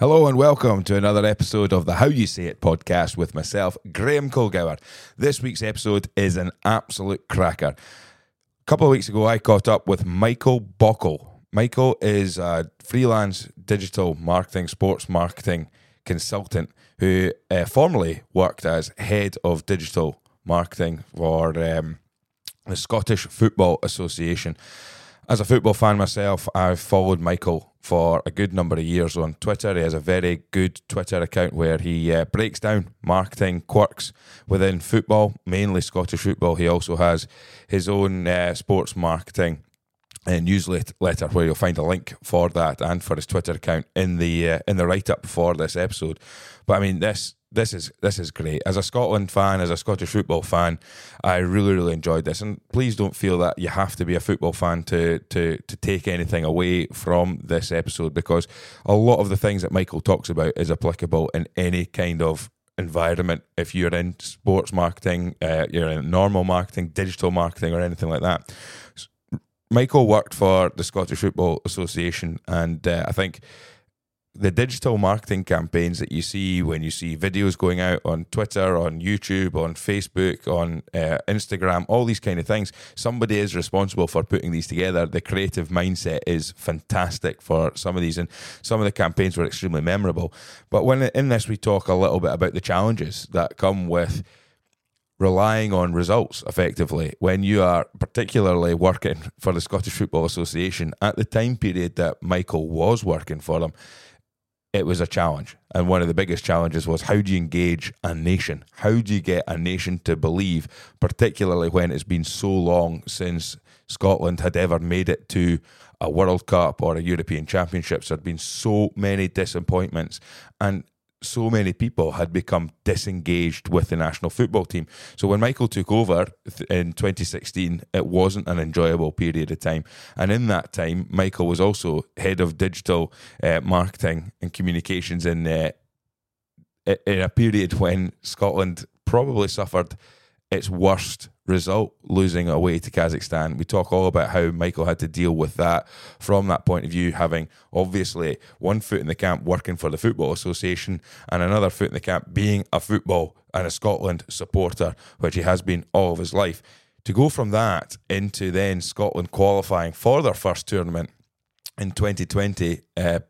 Hello and welcome to another episode of the How You Say It podcast with myself, Graham Colgower. This week's episode is an absolute cracker. A couple of weeks ago, I caught up with Michael Bochel. Michael is a freelance digital marketing, sports marketing consultant who uh, formerly worked as head of digital marketing for um, the Scottish Football Association. As a football fan myself, I've followed Michael for a good number of years on Twitter. He has a very good Twitter account where he uh, breaks down marketing quirks within football, mainly Scottish football. He also has his own uh, sports marketing uh, newsletter where you'll find a link for that and for his Twitter account in the uh, in the write up for this episode. But I mean this this is this is great. As a Scotland fan, as a Scottish football fan, I really really enjoyed this. And please don't feel that you have to be a football fan to to to take anything away from this episode because a lot of the things that Michael talks about is applicable in any kind of environment. If you're in sports marketing, uh, you're in normal marketing, digital marketing, or anything like that. Michael worked for the Scottish Football Association, and uh, I think the digital marketing campaigns that you see when you see videos going out on Twitter, on YouTube, on Facebook, on uh, Instagram, all these kind of things, somebody is responsible for putting these together. The creative mindset is fantastic for some of these, and some of the campaigns were extremely memorable. But when in this, we talk a little bit about the challenges that come with relying on results effectively when you are particularly working for the Scottish Football Association at the time period that Michael was working for them it was a challenge. And one of the biggest challenges was how do you engage a nation? How do you get a nation to believe, particularly when it's been so long since Scotland had ever made it to a World Cup or a European Championships? There had been so many disappointments. And so many people had become disengaged with the national football team. So when Michael took over in 2016, it wasn't an enjoyable period of time. And in that time, Michael was also head of digital uh, marketing and communications in uh, in a period when Scotland probably suffered its worst result, losing away to Kazakhstan. We talk all about how Michael had to deal with that from that point of view, having obviously one foot in the camp working for the Football Association and another foot in the camp being a football and a Scotland supporter, which he has been all of his life. To go from that into then Scotland qualifying for their first tournament in 2020 uh,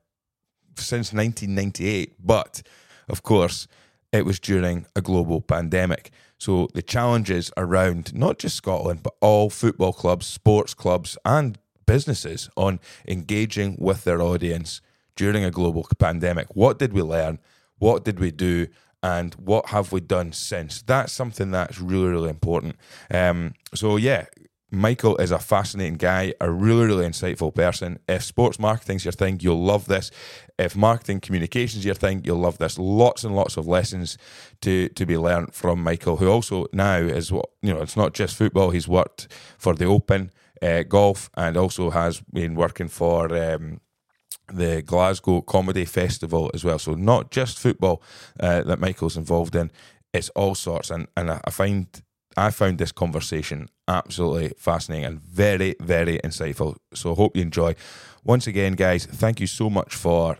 since 1998, but of course, it was during a global pandemic. So the challenges around not just Scotland, but all football clubs, sports clubs, and businesses on engaging with their audience during a global pandemic. What did we learn? What did we do? And what have we done since? That's something that's really, really important. Um, so, yeah, Michael is a fascinating guy, a really, really insightful person. If sports marketing's your thing, you'll love this. If marketing communications your thing, you'll love this. Lots and lots of lessons to to be learned from Michael, who also now is what you know. It's not just football. He's worked for the Open uh, golf and also has been working for. Um, the Glasgow Comedy Festival as well. So not just football uh, that Michael's involved in, it's all sorts. And and I find I found this conversation absolutely fascinating and very, very insightful. So hope you enjoy. Once again, guys, thank you so much for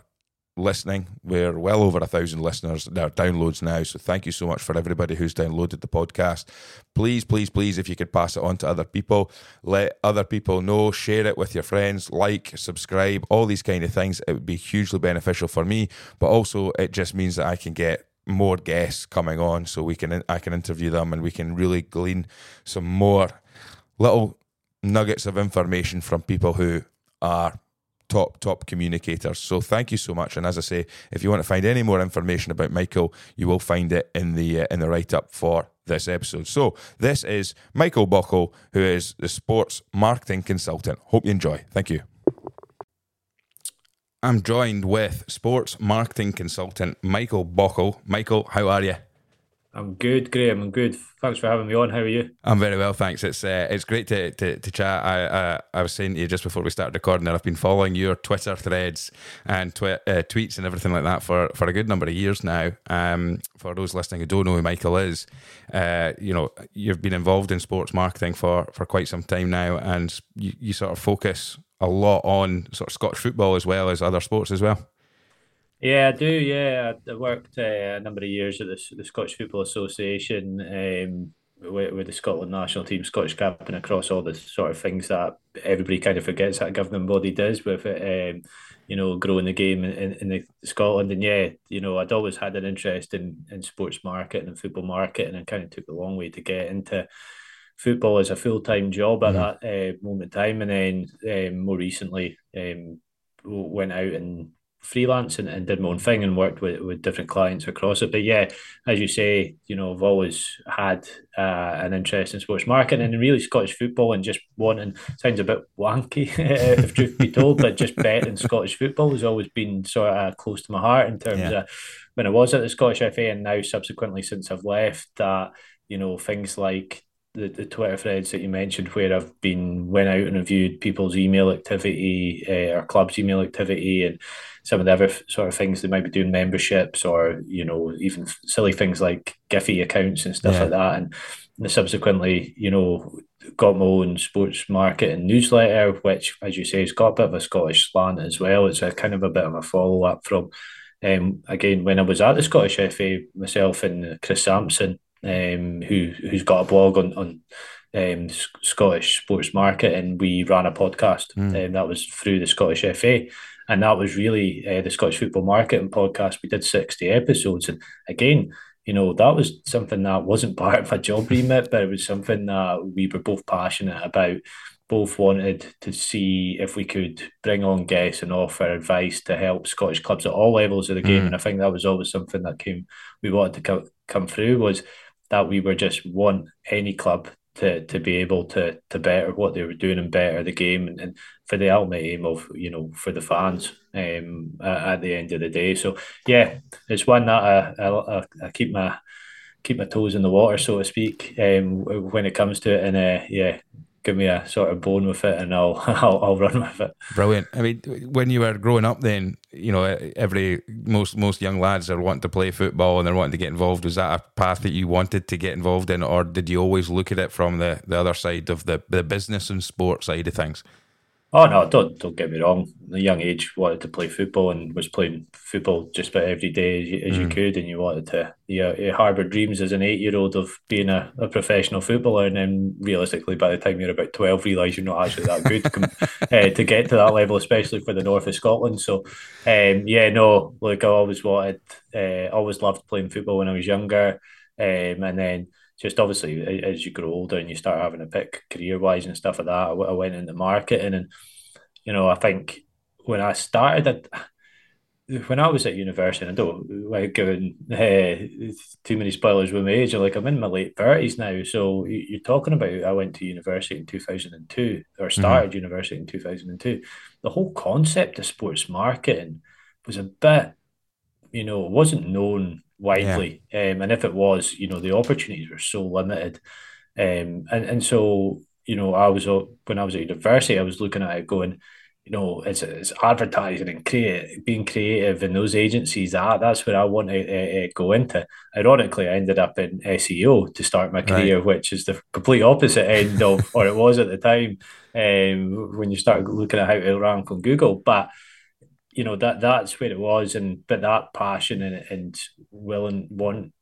listening. We're well over a thousand listeners, are downloads now. So thank you so much for everybody who's downloaded the podcast. Please, please, please, if you could pass it on to other people, let other people know, share it with your friends, like, subscribe, all these kind of things. It would be hugely beneficial for me, but also it just means that I can get more guests coming on so we can I can interview them and we can really glean some more little nuggets of information from people who are top top communicators. So thank you so much. And as I say, if you want to find any more information about Michael, you will find it in the uh, in the write up for this episode. So this is Michael Bochel, who is the sports marketing consultant. Hope you enjoy. Thank you. I'm joined with sports marketing consultant Michael Bochel. Michael, how are you? I'm good, Graham. I'm good. Thanks for having me on. How are you? I'm very well, thanks. It's uh, it's great to, to, to chat. I uh, I was saying to you just before we started recording that I've been following your Twitter threads and twi- uh, tweets and everything like that for, for a good number of years now. Um, for those listening who don't know who Michael is, uh, you know you've been involved in sports marketing for, for quite some time now, and you, you sort of focus a lot on sort of Scottish football as well as other sports as well. Yeah, I do. Yeah, I worked uh, a number of years at the, the Scottish Football Association um, with, with the Scotland national team, Scottish captain across all the sort of things that everybody kind of forgets that governing body does with it. Um, you know, growing the game in, in the Scotland. And yeah, you know, I'd always had an interest in, in sports marketing and football marketing and kind of took a long way to get into football as a full time job at mm-hmm. that uh, moment in time. And then um, more recently, um, went out and freelance and, and did my own thing and worked with, with different clients across it. But yeah, as you say, you know, I've always had uh, an interest in sports marketing and really Scottish football and just wanting, sounds a bit wanky if truth be told, but just betting Scottish football has always been sort of close to my heart in terms yeah. of when I was at the Scottish FA and now subsequently since I've left that, you know, things like the, the Twitter threads that you mentioned where I've been went out and reviewed people's email activity uh, or club's email activity and some of the other sort of things they might be doing memberships or you know even silly things like Giphy accounts and stuff yeah. like that and, and subsequently you know got my own sports marketing newsletter which as you say has got a bit of a Scottish slant as well it's a kind of a bit of a follow up from um, again when I was at the Scottish FA myself and Chris Sampson um, who who's got a blog on on um, Scottish sports market, and we ran a podcast, mm. and that was through the Scottish FA, and that was really uh, the Scottish football market and podcast. We did sixty episodes, and again, you know, that was something that wasn't part of a job remit, but it was something that we were both passionate about. Both wanted to see if we could bring on guests and offer advice to help Scottish clubs at all levels of the game, mm. and I think that was always something that came we wanted to come come through was that we were just want any club to to be able to to better what they were doing and better the game. And, and for the ultimate aim of you know for the fans um at the end of the day. So yeah it's one that I, I, I keep my keep my toes in the water so to speak um when it comes to it. And uh, yeah give me a sort of bone with it and I'll, I'll I'll run with it. Brilliant. I mean, when you were growing up, then you know every most most young lads are wanting to play football and they're wanting to get involved. Was that a path that you wanted to get involved in, or did you always look at it from the the other side of the the business and sport side of things? Oh no, don't don't get me wrong. At a young age, wanted to play football and was playing football just about every day as you, as mm. you could, and you wanted to. You, you harbour dreams as an eight-year-old of being a, a professional footballer, and then realistically, by the time you're about twelve, realise you're not actually that good to, uh, to get to that level, especially for the north of Scotland. So, um, yeah, no, like I always wanted, uh, always loved playing football when I was younger, um, and then just obviously as you grow older and you start having a pick career wise and stuff like that, I, went into marketing and you know I think when I started when I was at university, I don't like giving uh, too many spoilers with my age. Like I'm in my late thirties now, so you're talking about I went to university in two thousand and two, or mm-hmm. started mm-hmm. university in two thousand and two. The whole concept of sports marketing was a bit, you know, it wasn't known widely. Yeah. Um, and if it was, you know, the opportunities were so limited. Um, and, and so, you know, I was, when I was at university, I was looking at it going, you know, it's, it's advertising and create, being creative in those agencies. That, that's where I want to uh, uh, go into. Ironically, I ended up in SEO to start my career, right. which is the complete opposite end of, or it was at the time um, when you start looking at how to rank on Google. But you know that that's where it was, and but that passion and, and willing want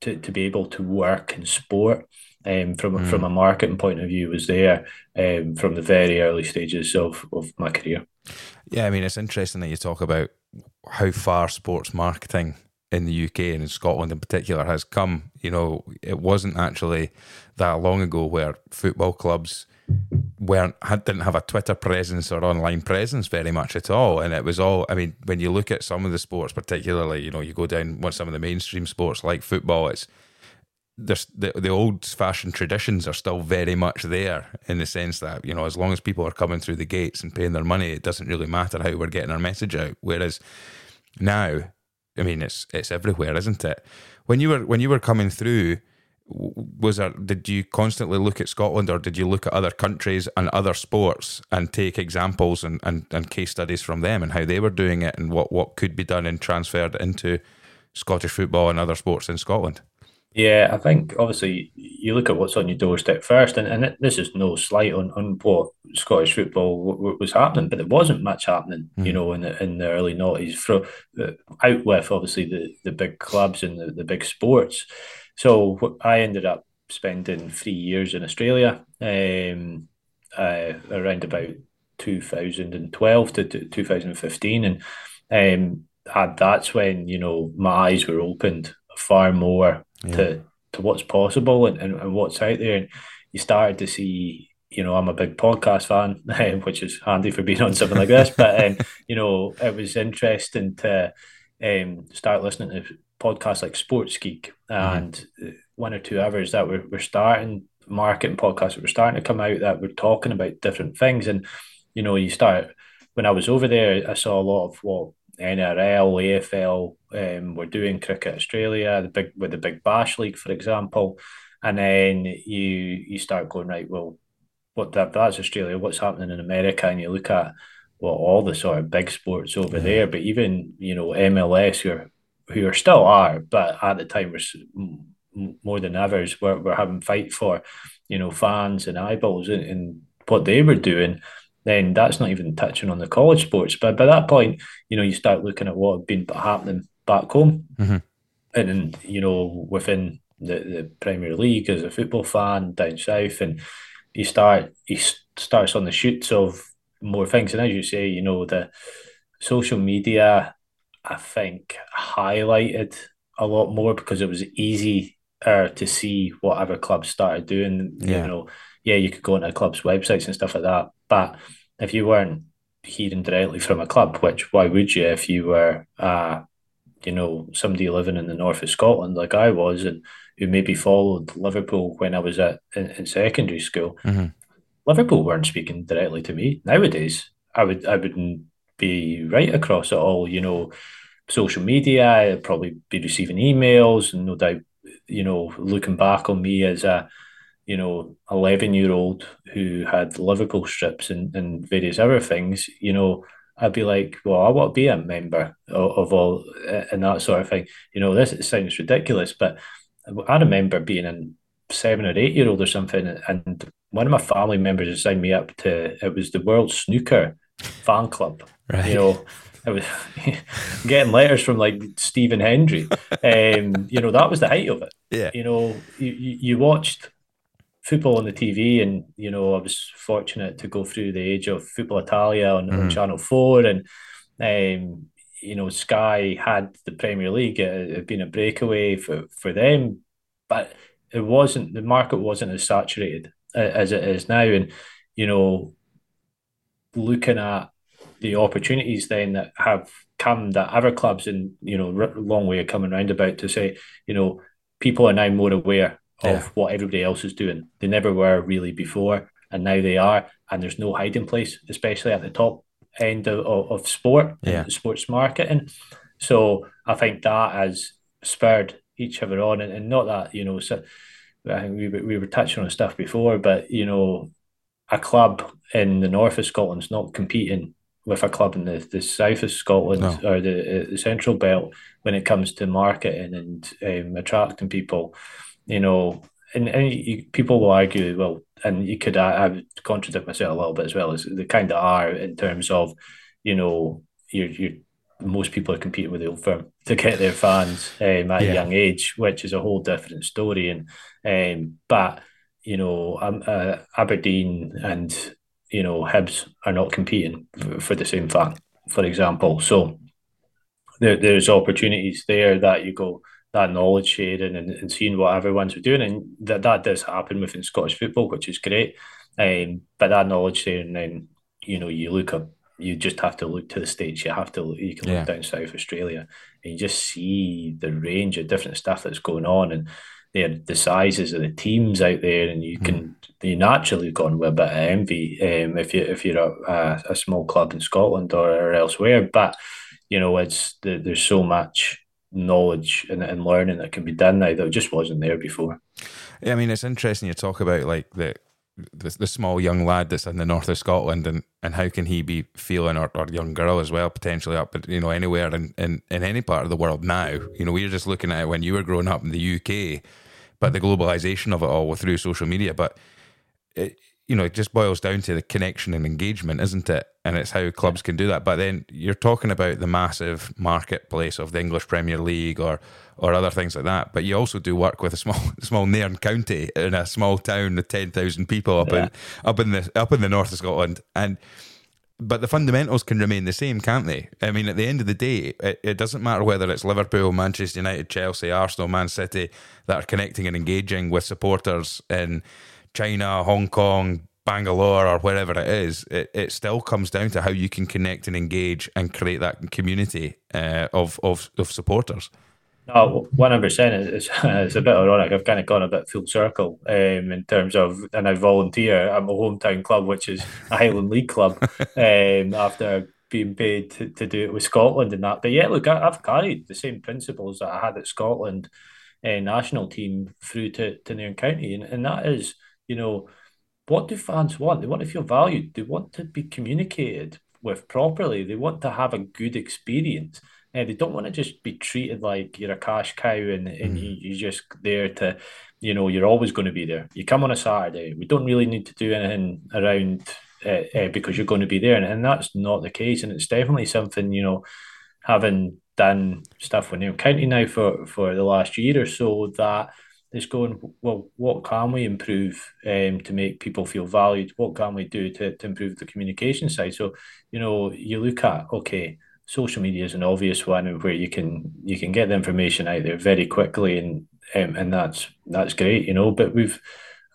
to, to be able to work in sport um, from mm. from a marketing point of view was there um, from the very early stages of, of my career. Yeah, I mean it's interesting that you talk about how far sports marketing in the UK and in Scotland in particular has come. You know, it wasn't actually that long ago where football clubs weren't had, didn't have a Twitter presence or online presence very much at all, and it was all. I mean, when you look at some of the sports, particularly, you know, you go down one some of the mainstream sports like football, it's there's the the old fashioned traditions are still very much there in the sense that you know as long as people are coming through the gates and paying their money, it doesn't really matter how we're getting our message out. Whereas now, I mean, it's it's everywhere, isn't it? When you were when you were coming through was there did you constantly look at Scotland or did you look at other countries and other sports and take examples and, and, and case studies from them and how they were doing it and what, what could be done and transferred into Scottish football and other sports in Scotland? Yeah, I think obviously you look at what's on your doorstep first, and, and it, this is no slight on, on what Scottish football w- w- was happening, but there wasn't much happening, mm. you know, in the in the early noughties. From uh, out with obviously the, the big clubs and the, the big sports. So I ended up spending three years in Australia, um, uh, around about 2012 to, to 2015, and um, that's when you know my eyes were opened far more yeah. to to what's possible and, and, and what's out there. And you started to see, you know, I'm a big podcast fan, which is handy for being on something like this. But um, you know, it was interesting to um, start listening to podcasts like Sports Geek mm-hmm. and mm-hmm. one or two others that were, were starting marketing podcasts that were starting to come out that were talking about different things. And you know, you start when I was over there, I saw a lot of what NRL, AFL um, we're doing cricket Australia, the big with the Big Bash League, for example, and then you you start going right. Well, what that that's Australia. What's happening in America? And you look at well all the sort of big sports over yeah. there, but even you know MLS who are who are still are, but at the time were more than others. We're, we're having fight for you know fans and eyeballs and, and what they were doing then that's not even touching on the college sports. But by that point, you know, you start looking at what had been happening back home, mm-hmm. and then you know within the, the Premier League as a football fan down south, and you start he starts on the shoots of more things. And as you say, you know the social media, I think highlighted a lot more because it was easy uh, to see what other clubs started doing. Yeah. You know, yeah, you could go into a clubs' websites and stuff like that, but if you weren't hearing directly from a club, which why would you if you were, uh, you know, somebody living in the north of Scotland like I was, and who maybe followed Liverpool when I was at in, in secondary school. Mm-hmm. Liverpool weren't speaking directly to me. Nowadays, I would I wouldn't be right across it all. You know, social media, I'd probably be receiving emails, and no doubt, you know, looking back on me as a you know, 11 year old who had Liverpool strips and, and various other things, you know, I'd be like, well, I want to be a member of, of all and that sort of thing. You know, this sounds ridiculous, but I remember being a seven or eight year old or something, and one of my family members had signed me up to it was the World Snooker fan club. Right. You know, I was getting letters from like Stephen Hendry. Um, you know, that was the height of it. Yeah. You know, you, you watched football on the TV, and you know I was fortunate to go through the age of Football Italia on, mm. on Channel Four, and um, you know Sky had the Premier League. It had been a breakaway for for them, but it wasn't. The market wasn't as saturated as it is now, and you know, looking at the opportunities then that have come that other clubs in you know long way of coming round about to say you know people are now more aware of yeah. what everybody else is doing. They never were really before, and now they are. And there's no hiding place, especially at the top end of, of, of sport, yeah. sports marketing. So I think that has spurred each other on, and, and not that you know. So I think we we were touching on stuff before, but you know, a club in the north of Scotland's not competing with a club in the, the south of Scotland no. or the, uh, the central belt when it comes to marketing and um, attracting people you know, and, and you, people will argue, well, and you could, I, I would contradict myself a little bit as well, as they kind of are in terms of, you know, you're, you're most people are competing with the old firm to get their fans um, at yeah. a young age, which is a whole different story. And um, but you know, um, uh, Aberdeen and you know Hibs are not competing for, for the same fan, for example. So there, there's opportunities there that you go that knowledge sharing and, and seeing what everyone's doing. And that, that does happen within Scottish football, which is great. Um, but that knowledge sharing, then, you know, you look up, you just have to look to the States. You have to, look, you can yeah. look down South Australia and you just see the range of different stuff that's going on. And the, the sizes of the teams out there, and you can mm. you naturally go on with a bit of envy um, if you if you're a, a, small club in Scotland or, or elsewhere. But you know, it's the, there's so much knowledge and, and learning that can be done now that just wasn't there before. Yeah, I mean, it's interesting you talk about like the the, the small young lad that's in the north of Scotland, and, and how can he be feeling, or, or young girl as well, potentially up, you know, anywhere in, in, in any part of the world now. You know, we are just looking at it when you were growing up in the UK, but the globalization of it all through social media. But it, you know, it just boils down to the connection and engagement, isn't it? And it's how clubs can do that. But then you're talking about the massive marketplace of the English Premier League or or other things like that. But you also do work with a small small Nairn county in a small town of ten thousand people up yeah. in up in the up in the north of Scotland. And but the fundamentals can remain the same, can't they? I mean, at the end of the day, it, it doesn't matter whether it's Liverpool, Manchester United, Chelsea, Arsenal, Man City that are connecting and engaging with supporters in China, Hong Kong, Bangalore, or wherever it is, it, it still comes down to how you can connect and engage and create that community uh, of, of of supporters. No, one hundred percent. It's it's a bit ironic. I've kind of gone a bit full circle um, in terms of, and I volunteer at my hometown club, which is a Highland League club, um, after being paid to, to do it with Scotland and that. But yeah, look, I, have carried the same principles that I had at Scotland uh, national team through to to Nairn County, and, and that is you know, what do fans want? They want to feel valued. They want to be communicated with properly. They want to have a good experience. And they don't want to just be treated like you're a cash cow and, and mm. you, are just there to, you know, you're always going to be there. You come on a Saturday. We don't really need to do anything around uh, uh, because you're going to be there. And, and that's not the case. And it's definitely something, you know, having done stuff with Nairn County now for, for the last year or so that – is going, well, what can we improve um, to make people feel valued? What can we do to, to improve the communication side? So, you know, you look at, okay, social media is an obvious one where you can you can get the information out there very quickly and um, and that's that's great, you know. But we've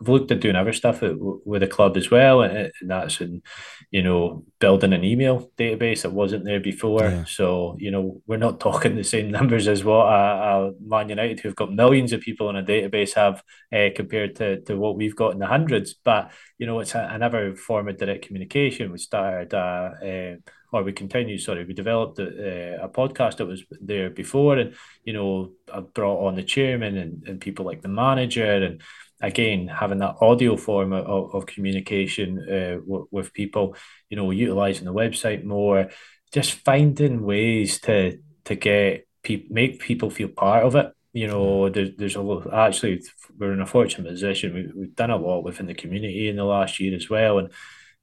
I've looked at doing other stuff with the club as well, and that's in, you know, building an email database that wasn't there before. Yeah. So you know, we're not talking the same numbers as what a, a Man United, who've got millions of people in a database, have uh, compared to, to what we've got in the hundreds. But you know, it's a, another form of direct communication. We started. Uh, uh, or we continue, sorry, we developed a, a, podcast that was there before. And, you know, I brought on the chairman and, and people like the manager and again having that audio form of, of communication uh, w- with people you know utilizing the website more just finding ways to to get people make people feel part of it you know there's, there's a lot actually we're in a fortunate position we, we've done a lot within the community in the last year as well and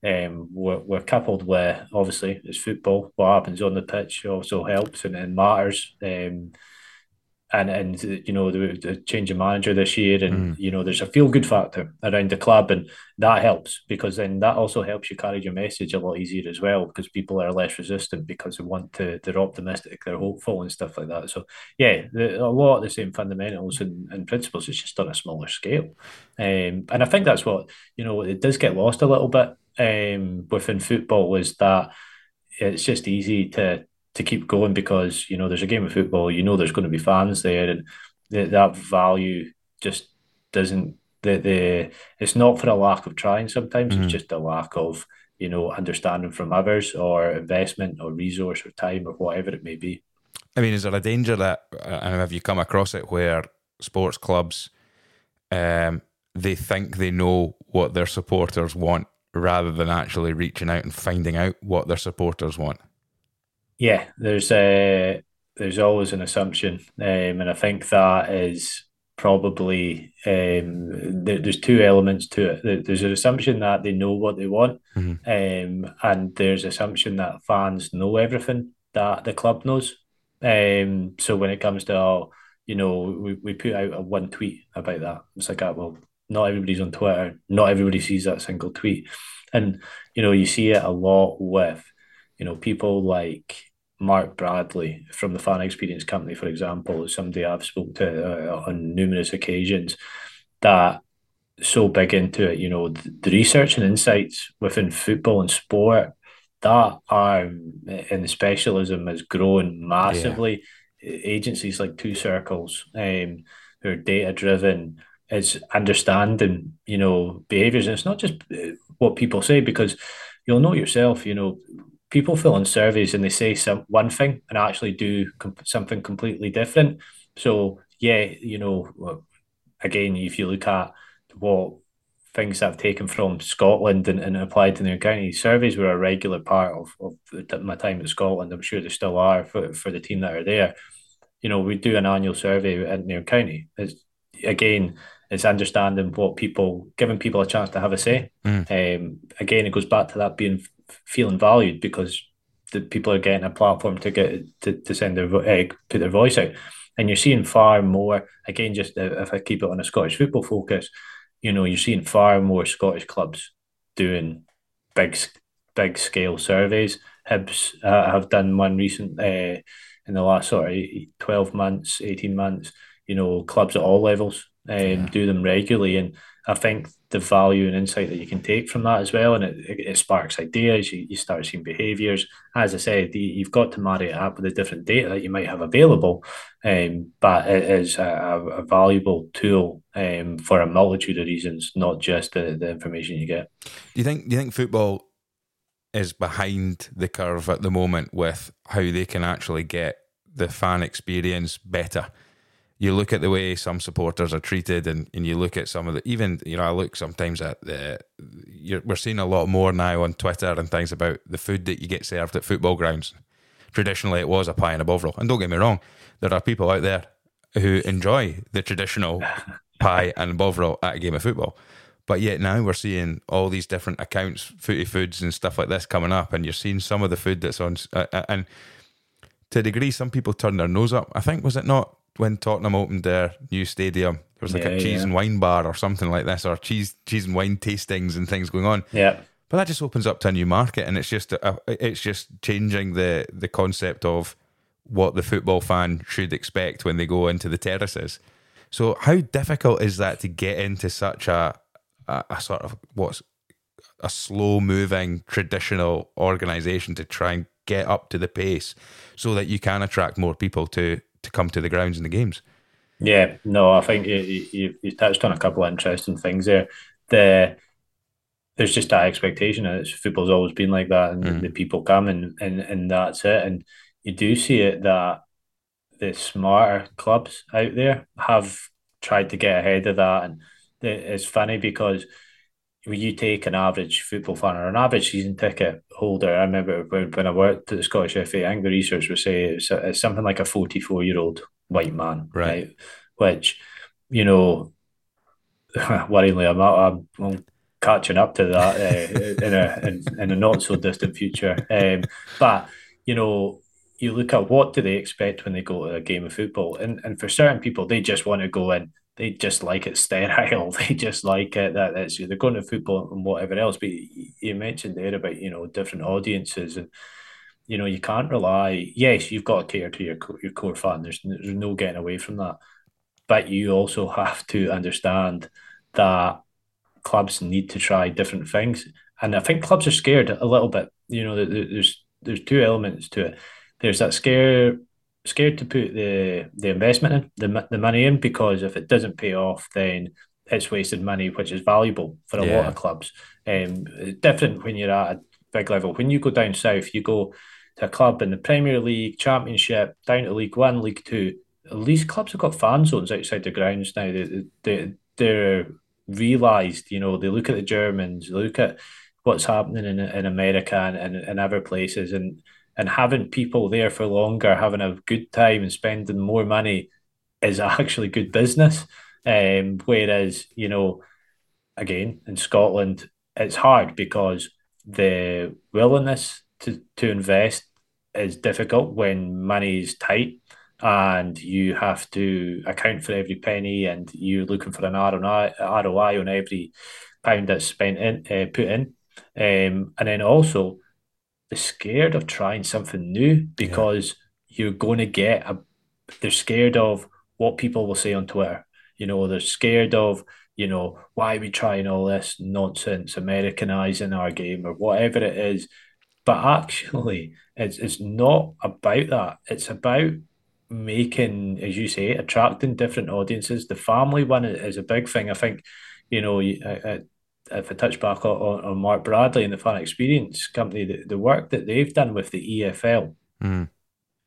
um, we're, we're coupled with obviously it's football what happens on the pitch also helps and, and matters um, and and you know the, the change of manager this year, and mm. you know there's a feel good factor around the club, and that helps because then that also helps you carry your message a lot easier as well because people are less resistant because they want to they're optimistic, they're hopeful and stuff like that. So yeah, the, a lot of the same fundamentals and, and principles. It's just on a smaller scale, um, and I think that's what you know it does get lost a little bit um, within football is that it's just easy to to keep going because you know there's a game of football. You know there's going to be fans there, and the, that value just doesn't. The, the it's not for a lack of trying. Sometimes mm-hmm. it's just a lack of you know understanding from others or investment or resource or time or whatever it may be. I mean, is there a danger that, uh, and have you come across it where sports clubs, um, they think they know what their supporters want rather than actually reaching out and finding out what their supporters want? yeah, there's a there's always an assumption, um, and I think that is probably um, there, there's two elements to it. There's an assumption that they know what they want, mm-hmm. um, and there's assumption that fans know everything that the club knows. Um, so when it comes to oh, you know, we, we put out a one tweet about that. It's like, oh, well, not everybody's on Twitter. Not everybody sees that single tweet, and you know, you see it a lot with you know people like Mark Bradley from the Fan Experience Company, for example, is somebody I've spoken to uh, on numerous occasions that so big into it. You know, the, the research and insights within football and sport that are in the specialism has grown massively. Yeah. Agencies like Two Circles, um, who are data driven, is understanding you know behaviors. And it's not just uh, what people say because you'll know yourself. You know, people fill in surveys and they say some one thing and actually do comp- something completely different. So yeah, you know, again, if you look at what things I've taken from Scotland and, and applied to the county. Surveys were a regular part of, of my time at Scotland. I'm sure they still are for, for the team that are there. You know, we do an annual survey at Nairn County. It's, again, it's understanding what people, giving people a chance to have a say. Mm. Um, again, it goes back to that being feeling valued because the people are getting a platform to get to, to send their uh, put their voice out, and you're seeing far more. Again, just if I keep it on a Scottish football focus, you know, you're seeing far more Scottish clubs doing big big scale surveys. Hibs uh, have done one recent uh, in the last sort of twelve months, eighteen months. You know, clubs at all levels um, yeah. do them regularly, and I think the value and insight that you can take from that as well, and it, it sparks ideas. You, you start seeing behaviours. As I said, you've got to marry it up with the different data that you might have available, um, but it is a, a valuable tool um, for a multitude of reasons, not just the, the information you get. Do you think? Do you think football is behind the curve at the moment with how they can actually get the fan experience better? You look at the way some supporters are treated, and, and you look at some of the even you know I look sometimes at the we're seeing a lot more now on Twitter and things about the food that you get served at football grounds. Traditionally, it was a pie and a bovril, and don't get me wrong, there are people out there who enjoy the traditional pie and bovril at a game of football. But yet now we're seeing all these different accounts, footy foods and stuff like this coming up, and you're seeing some of the food that's on, uh, uh and to a degree, some people turn their nose up. I think was it not when Tottenham opened their new stadium, there was like yeah, a cheese yeah. and wine bar or something like this, or cheese cheese and wine tastings and things going on. Yeah. But that just opens up to a new market, and it's just a, it's just changing the the concept of what the football fan should expect when they go into the terraces. So, how difficult is that to get into such a a, a sort of what's a slow moving traditional organization to try and get up to the pace so that you can attract more people to to come to the grounds and the games. Yeah, no, I think you, you, you touched on a couple of interesting things there. The there's just that expectation, and it's, football's always been like that, and mm. the people come and, and and that's it. And you do see it that the smarter clubs out there have tried to get ahead of that, and it's funny because you take an average football fan or an average season ticket holder, I remember when I worked at the Scottish FA, I think the research would say it's, it's something like a 44 year old white man, right. right? Which, you know, worryingly, I'm, I'm, I'm catching up to that uh, in, a, in, in, a not so distant future. Um, but, you know, you look at what do they expect when they go to a game of football, and and for certain people, they just want to go in they just like it sterile. They just like it that it's they're going to football and whatever else. But you mentioned there about you know different audiences and you know you can't rely. Yes, you've got to cater to your your core fan. There's there's no getting away from that. But you also have to understand that clubs need to try different things, and I think clubs are scared a little bit. You know, there's there's two elements to it. There's that scare scared to put the the investment in the the money in because if it doesn't pay off, then it's wasted money, which is valuable for a yeah. lot of clubs. Um, different when you're at a big level. When you go down south, you go to a club in the Premier League, Championship, down to League One, League Two. At least clubs have got fan zones outside the grounds now. They, they, they're realised, you know, they look at the Germans, they look at what's happening in, in America and, and, and other places, and and having people there for longer, having a good time and spending more money is actually good business. Um, whereas, you know, again, in Scotland, it's hard because the willingness to, to invest is difficult when money is tight and you have to account for every penny and you're looking for an ROI, ROI on every pound that's spent in, uh, put in. Um, and then also, they're scared of trying something new because yeah. you're going to get a. They're scared of what people will say on Twitter. You know, they're scared of you know why are we trying all this nonsense, Americanizing our game or whatever it is. But actually, it's it's not about that. It's about making, as you say, attracting different audiences. The family one is a big thing. I think, you know, uh, uh, if I touch back on, on Mark Bradley and the Fan Experience Company, the, the work that they've done with the EFL mm.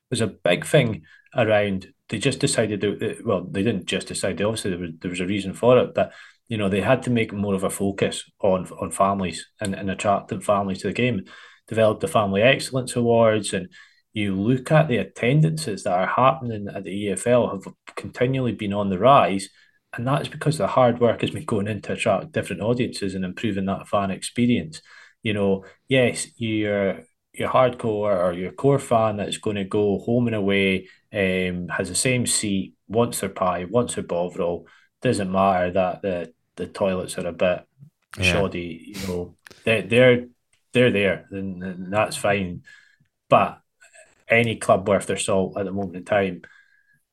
was a big thing around. They just decided, to, well, they didn't just decide. Obviously, there was there was a reason for it, but You know, they had to make more of a focus on on families and, and attracting families to the game. Developed the Family Excellence Awards, and you look at the attendances that are happening at the EFL have continually been on the rise. And that's because the hard work has been going into to attract different audiences and improving that fan experience. You know, yes, you're your hardcore or your core fan that's going to go home and away, um, has the same seat, wants their pie, wants their bovril. Doesn't matter that the the toilets are a bit yeah. shoddy. You know, they they're they're there, and, and that's fine. But any club worth their salt at the moment in time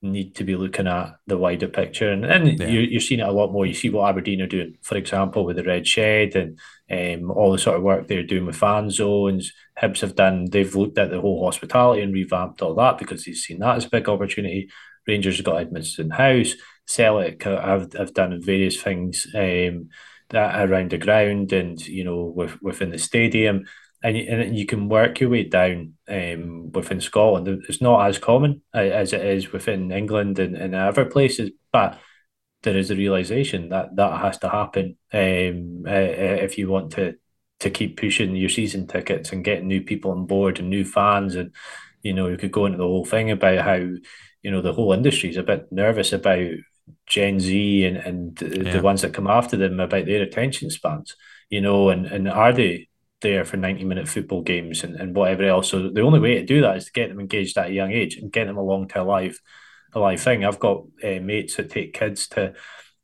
need to be looking at the wider picture. And, and yeah. you're, you're seeing it a lot more. You see what Aberdeen are doing, for example, with the Red Shed and um, all the sort of work they're doing with fan zones. Hibs have done, they've looked at the whole hospitality and revamped all that because they've seen that as a big opportunity. Rangers have got Edmiston House. Celtic have, have done various things um, that around the ground and, you know, with, within the stadium and and you can work your way down um, within Scotland. It's not as common as it is within England and, and other places, but there is a realization that that has to happen um, uh, if you want to to keep pushing your season tickets and getting new people on board and new fans and you know you could go into the whole thing about how you know the whole industry is a bit nervous about Gen Z and and yeah. the ones that come after them about their attention spans you know and and are they there for 90 minute football games and, and whatever else. So the only way to do that is to get them engaged at a young age and get them along to a live a live thing. I've got uh, mates that take kids to uh,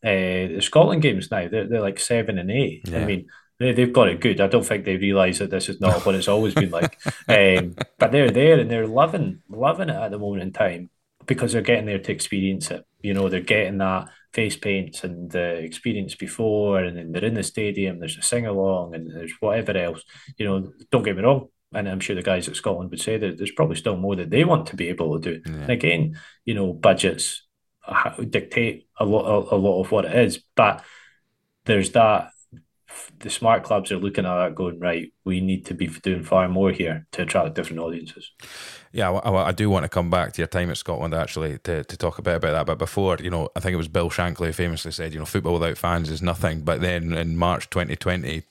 the Scotland games now. They're, they're like seven and eight. Yeah. I mean, they, they've got it good. I don't think they realise that this is not what it's always been like. Um, but they're there and they're loving loving it at the moment in time because they're getting there to experience it. You know, they're getting that face paints and the experience before, and then they're in the stadium. There's a sing along, and there's whatever else. You know, don't get me wrong, and I'm sure the guys at Scotland would say that there's probably still more that they want to be able to do. Yeah. And again, you know, budgets dictate a lot, a, a lot of what it is, but there's that the smart clubs are looking at that going right we need to be doing far more here to attract different audiences. Yeah I, I, do want to come back to your time at Scotland actually to, to talk a bit about that. But before you know I think it was Bill Shankly who famously said you know football without fans is nothing. But then in March 2020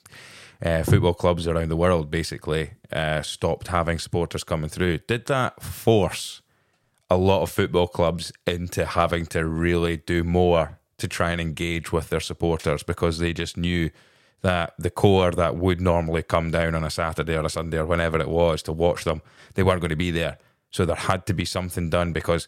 uh, football clubs around the world basically uh, stopped having supporters coming through. Did that force a lot of football clubs into having to really do more to try and engage with their supporters because they just knew that the core that would normally come down on a Saturday or a Sunday or whenever it was to watch them, they weren't going to be there. So there had to be something done because,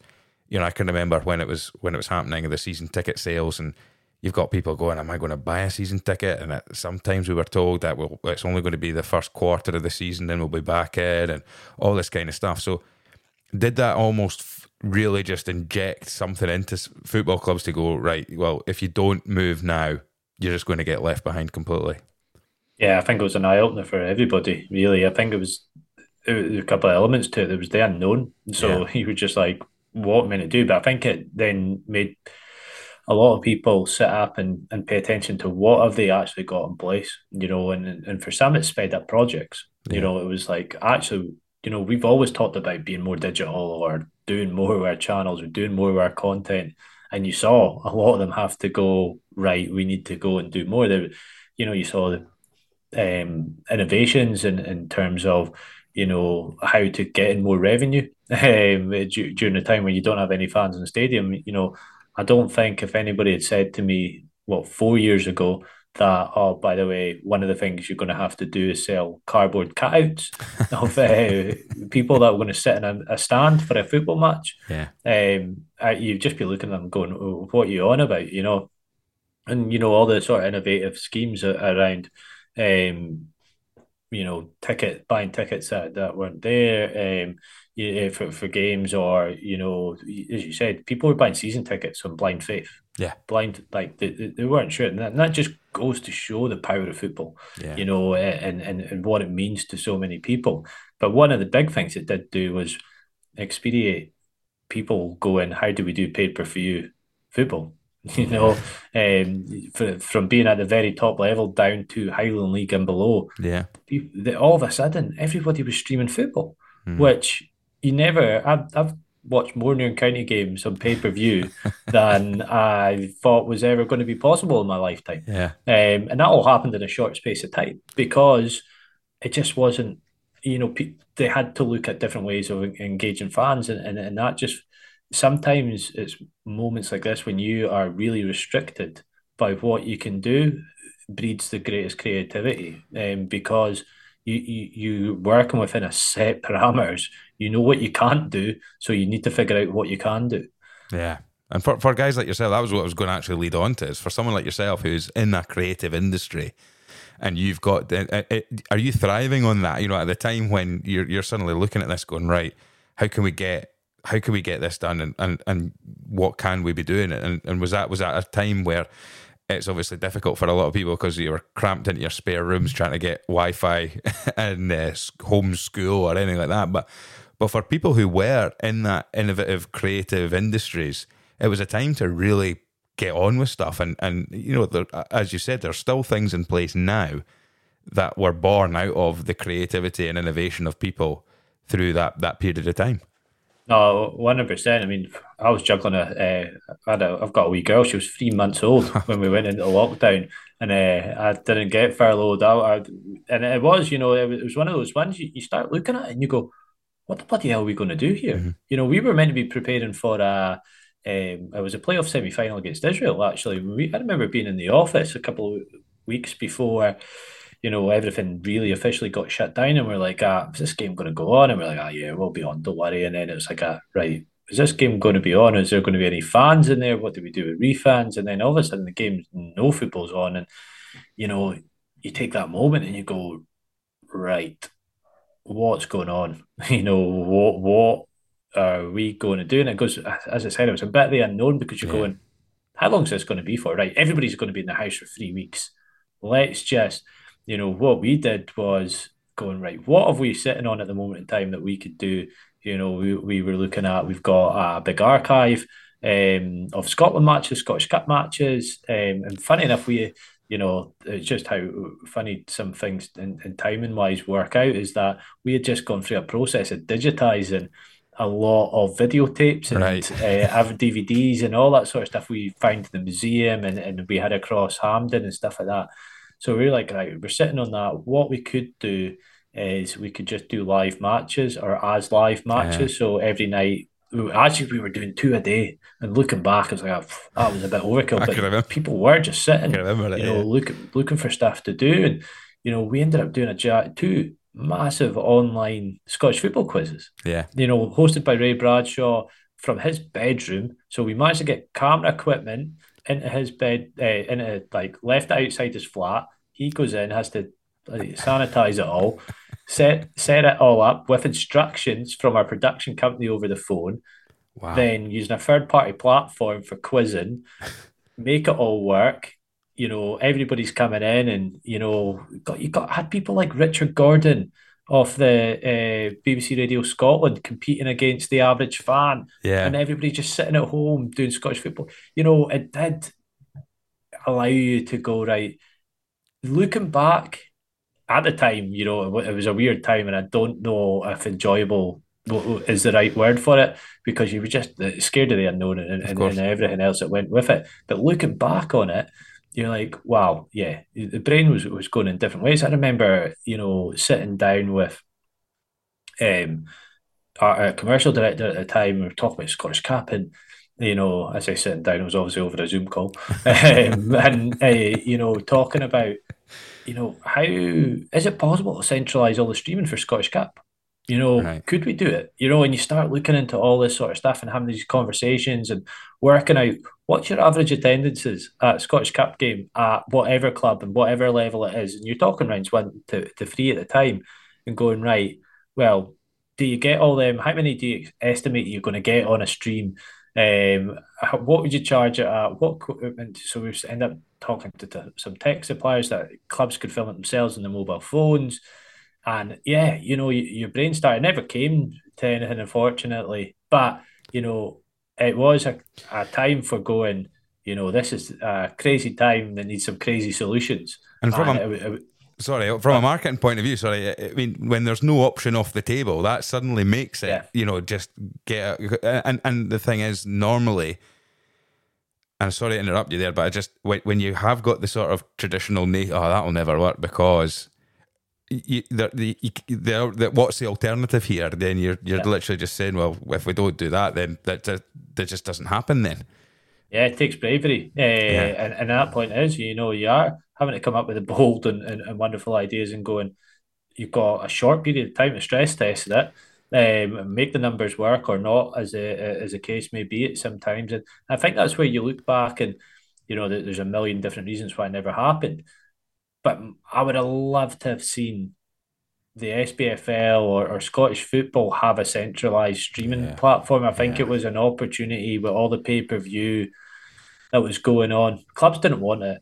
you know, I can remember when it was when it was happening the season ticket sales and you've got people going, Am I going to buy a season ticket? And sometimes we were told that well it's only going to be the first quarter of the season, then we'll be back in and all this kind of stuff. So did that almost really just inject something into football clubs to go, right, well, if you don't move now, you're just going to get left behind completely. Yeah, I think it was an eye opener for everybody. Really, I think it was, it was a couple of elements to it. There was the unknown, so yeah. you were just like, "What am I going to do?" But I think it then made a lot of people sit up and, and pay attention to what have they actually got in place, you know, and and for some it sped up projects. Yeah. You know, it was like actually, you know, we've always talked about being more digital or doing more of our channels or doing more of our content and you saw a lot of them have to go right. We need to go and do more. There, you know, you saw the um, innovations in in terms of you know how to get in more revenue um, during the time when you don't have any fans in the stadium. You know, I don't think if anybody had said to me, what four years ago that oh by the way one of the things you're going to have to do is sell cardboard cutouts of uh, people that are going to sit in a, a, stand for a football match yeah um you'd just be looking at them going oh, what are you on about you know and you know all the sort of innovative schemes around um you know ticket buying tickets that, that weren't there um yeah, for, for games or you know as you said people were buying season tickets on blind faith yeah, blind like they, they weren't sure, and that, and that just goes to show the power of football. Yeah. you know, and, and and what it means to so many people. But one of the big things it did do was expedite people going, how do we do paid per view football? You know, um, for, from being at the very top level down to Highland League and below. Yeah, all of a sudden everybody was streaming football, mm. which you never. I've, I've watched more Nairn County games on pay per view than I thought was ever going to be possible in my lifetime. Yeah. Um, and that all happened in a short space of time because it just wasn't, you know, they had to look at different ways of engaging fans. And, and, and that just sometimes it's moments like this when you are really restricted by what you can do breeds the greatest creativity um, because you, you you working within a set parameters you know what you can't do so you need to figure out what you can do. Yeah. And for, for guys like yourself that was what i was going to actually lead on to is for someone like yourself who's in that creative industry and you've got uh, uh, are you thriving on that? You know at the time when you're, you're suddenly looking at this going right how can we get how can we get this done and, and, and what can we be doing and, and was that was that a time where it's obviously difficult for a lot of people because you were cramped into your spare rooms trying to get Wi-Fi and uh, home school or anything like that. But but for people who were in that innovative, creative industries, it was a time to really get on with stuff. And and you know, there, as you said, there's still things in place now that were born out of the creativity and innovation of people through that that period of time. No, one hundred percent. I mean, I was juggling a. Uh, I had a, I've got a wee girl. She was three months old when we went into lockdown, and uh, I didn't get furloughed out. I, and it was, you know, it was, it was one of those ones you, you start looking at and you go, "What the bloody hell are we going to do here?" Mm-hmm. You know, we were meant to be preparing for a. Um, it was a playoff semi final against Israel. Actually, we, I remember being in the office a couple of weeks before you know, everything really officially got shut down, and we're like, ah, is this game going to go on? And we're like, ah, yeah, we'll be on, don't worry. And then it was like, ah, right, is this game going to be on? Is there going to be any fans in there? What do we do with refans? And then all of a sudden, the game, no football's on, and you know, you take that moment and you go, right, what's going on? You know, what what are we going to do? And it goes, as I said, it was a bit of the unknown because you're yeah. going, how long is this going to be for? Right, everybody's going to be in the house for three weeks. Let's just you know, what we did was going, right, what have we sitting on at the moment in time that we could do? You know, we, we were looking at, we've got a big archive um, of Scotland matches, Scottish Cup matches. Um, and funny enough, we, you know, it's just how funny some things in, in timing wise work out is that we had just gone through a process of digitizing a lot of videotapes and right. uh, DVDs and all that sort of stuff we find in the museum and, and we had across Hampden and stuff like that. So we are like, right, we're sitting on that. What we could do is we could just do live matches or as live matches. Yeah. So every night, actually, we were doing two a day. And looking back, I was like, that was a bit overkill. but people were just sitting, it, you know, yeah. looking looking for stuff to do. And you know, we ended up doing a two massive online Scottish football quizzes. Yeah, you know, hosted by Ray Bradshaw from his bedroom. So we managed to get camera equipment into his bed, uh, into like left outside his flat. He goes in, has to sanitize it all, set set it all up with instructions from our production company over the phone. Wow. Then using a third party platform for quizzing, make it all work. You know, everybody's coming in, and you know, got you got had people like Richard Gordon of the uh, BBC Radio Scotland competing against the average fan. Yeah. And everybody just sitting at home doing Scottish football. You know, it did allow you to go, right, looking back at the time, you know, it was a weird time and I don't know if enjoyable is the right word for it because you were just uh, scared of the unknown and, and, and everything else that went with it. But looking back on it, you're like, wow, yeah, the brain was was going in different ways. I remember, you know, sitting down with um our, our commercial director at the time, we were talking about Scottish Cup and you know, as I sitting down, it was obviously over a Zoom call, um, and uh, you know, talking about, you know, how is it possible to centralise all the streaming for Scottish Cup? You know, right. could we do it? You know, and you start looking into all this sort of stuff and having these conversations and working out what's your average attendances at Scottish Cup game at whatever club and whatever level it is. And you're talking rounds one to, to three at the time and going, right, well, do you get all them? How many do you estimate you're going to get on a stream? Um, what would you charge it at? What equipment? So we end up talking to, to some tech suppliers that clubs could film it themselves on the mobile phones and yeah, you know, your brain started never came to anything, unfortunately. But you know, it was a, a time for going. You know, this is a crazy time that needs some crazy solutions. And from and a, it, it, sorry, from a marketing point of view, sorry, I mean, when there's no option off the table, that suddenly makes it, Yeah. you know, just get. And and the thing is, normally, and sorry to interrupt you there, but I just when, when you have got the sort of traditional, na- oh, that will never work because. You, the, the, you, the, the, what's the alternative here? Then you're you're Yeah. literally just saying, well, if we don't do that, then that just, that just doesn't happen. Then Yeah, it takes bravery. Uh, and, and that point is, you know, you are having to come up with the bold and, and, and wonderful ideas and going, you've got a short period of time to stress test it, um, make the numbers work or not, as a as a case may be at sometimes. And I think that's where you look back and, you know, there- there's a million different reasons why it never happened. But I would have loved to have seen the SPFL or, or Scottish football have a centralised streaming Yeah. platform. I think Yeah. it was an opportunity with all the pay per view that was going on. Clubs didn't want it,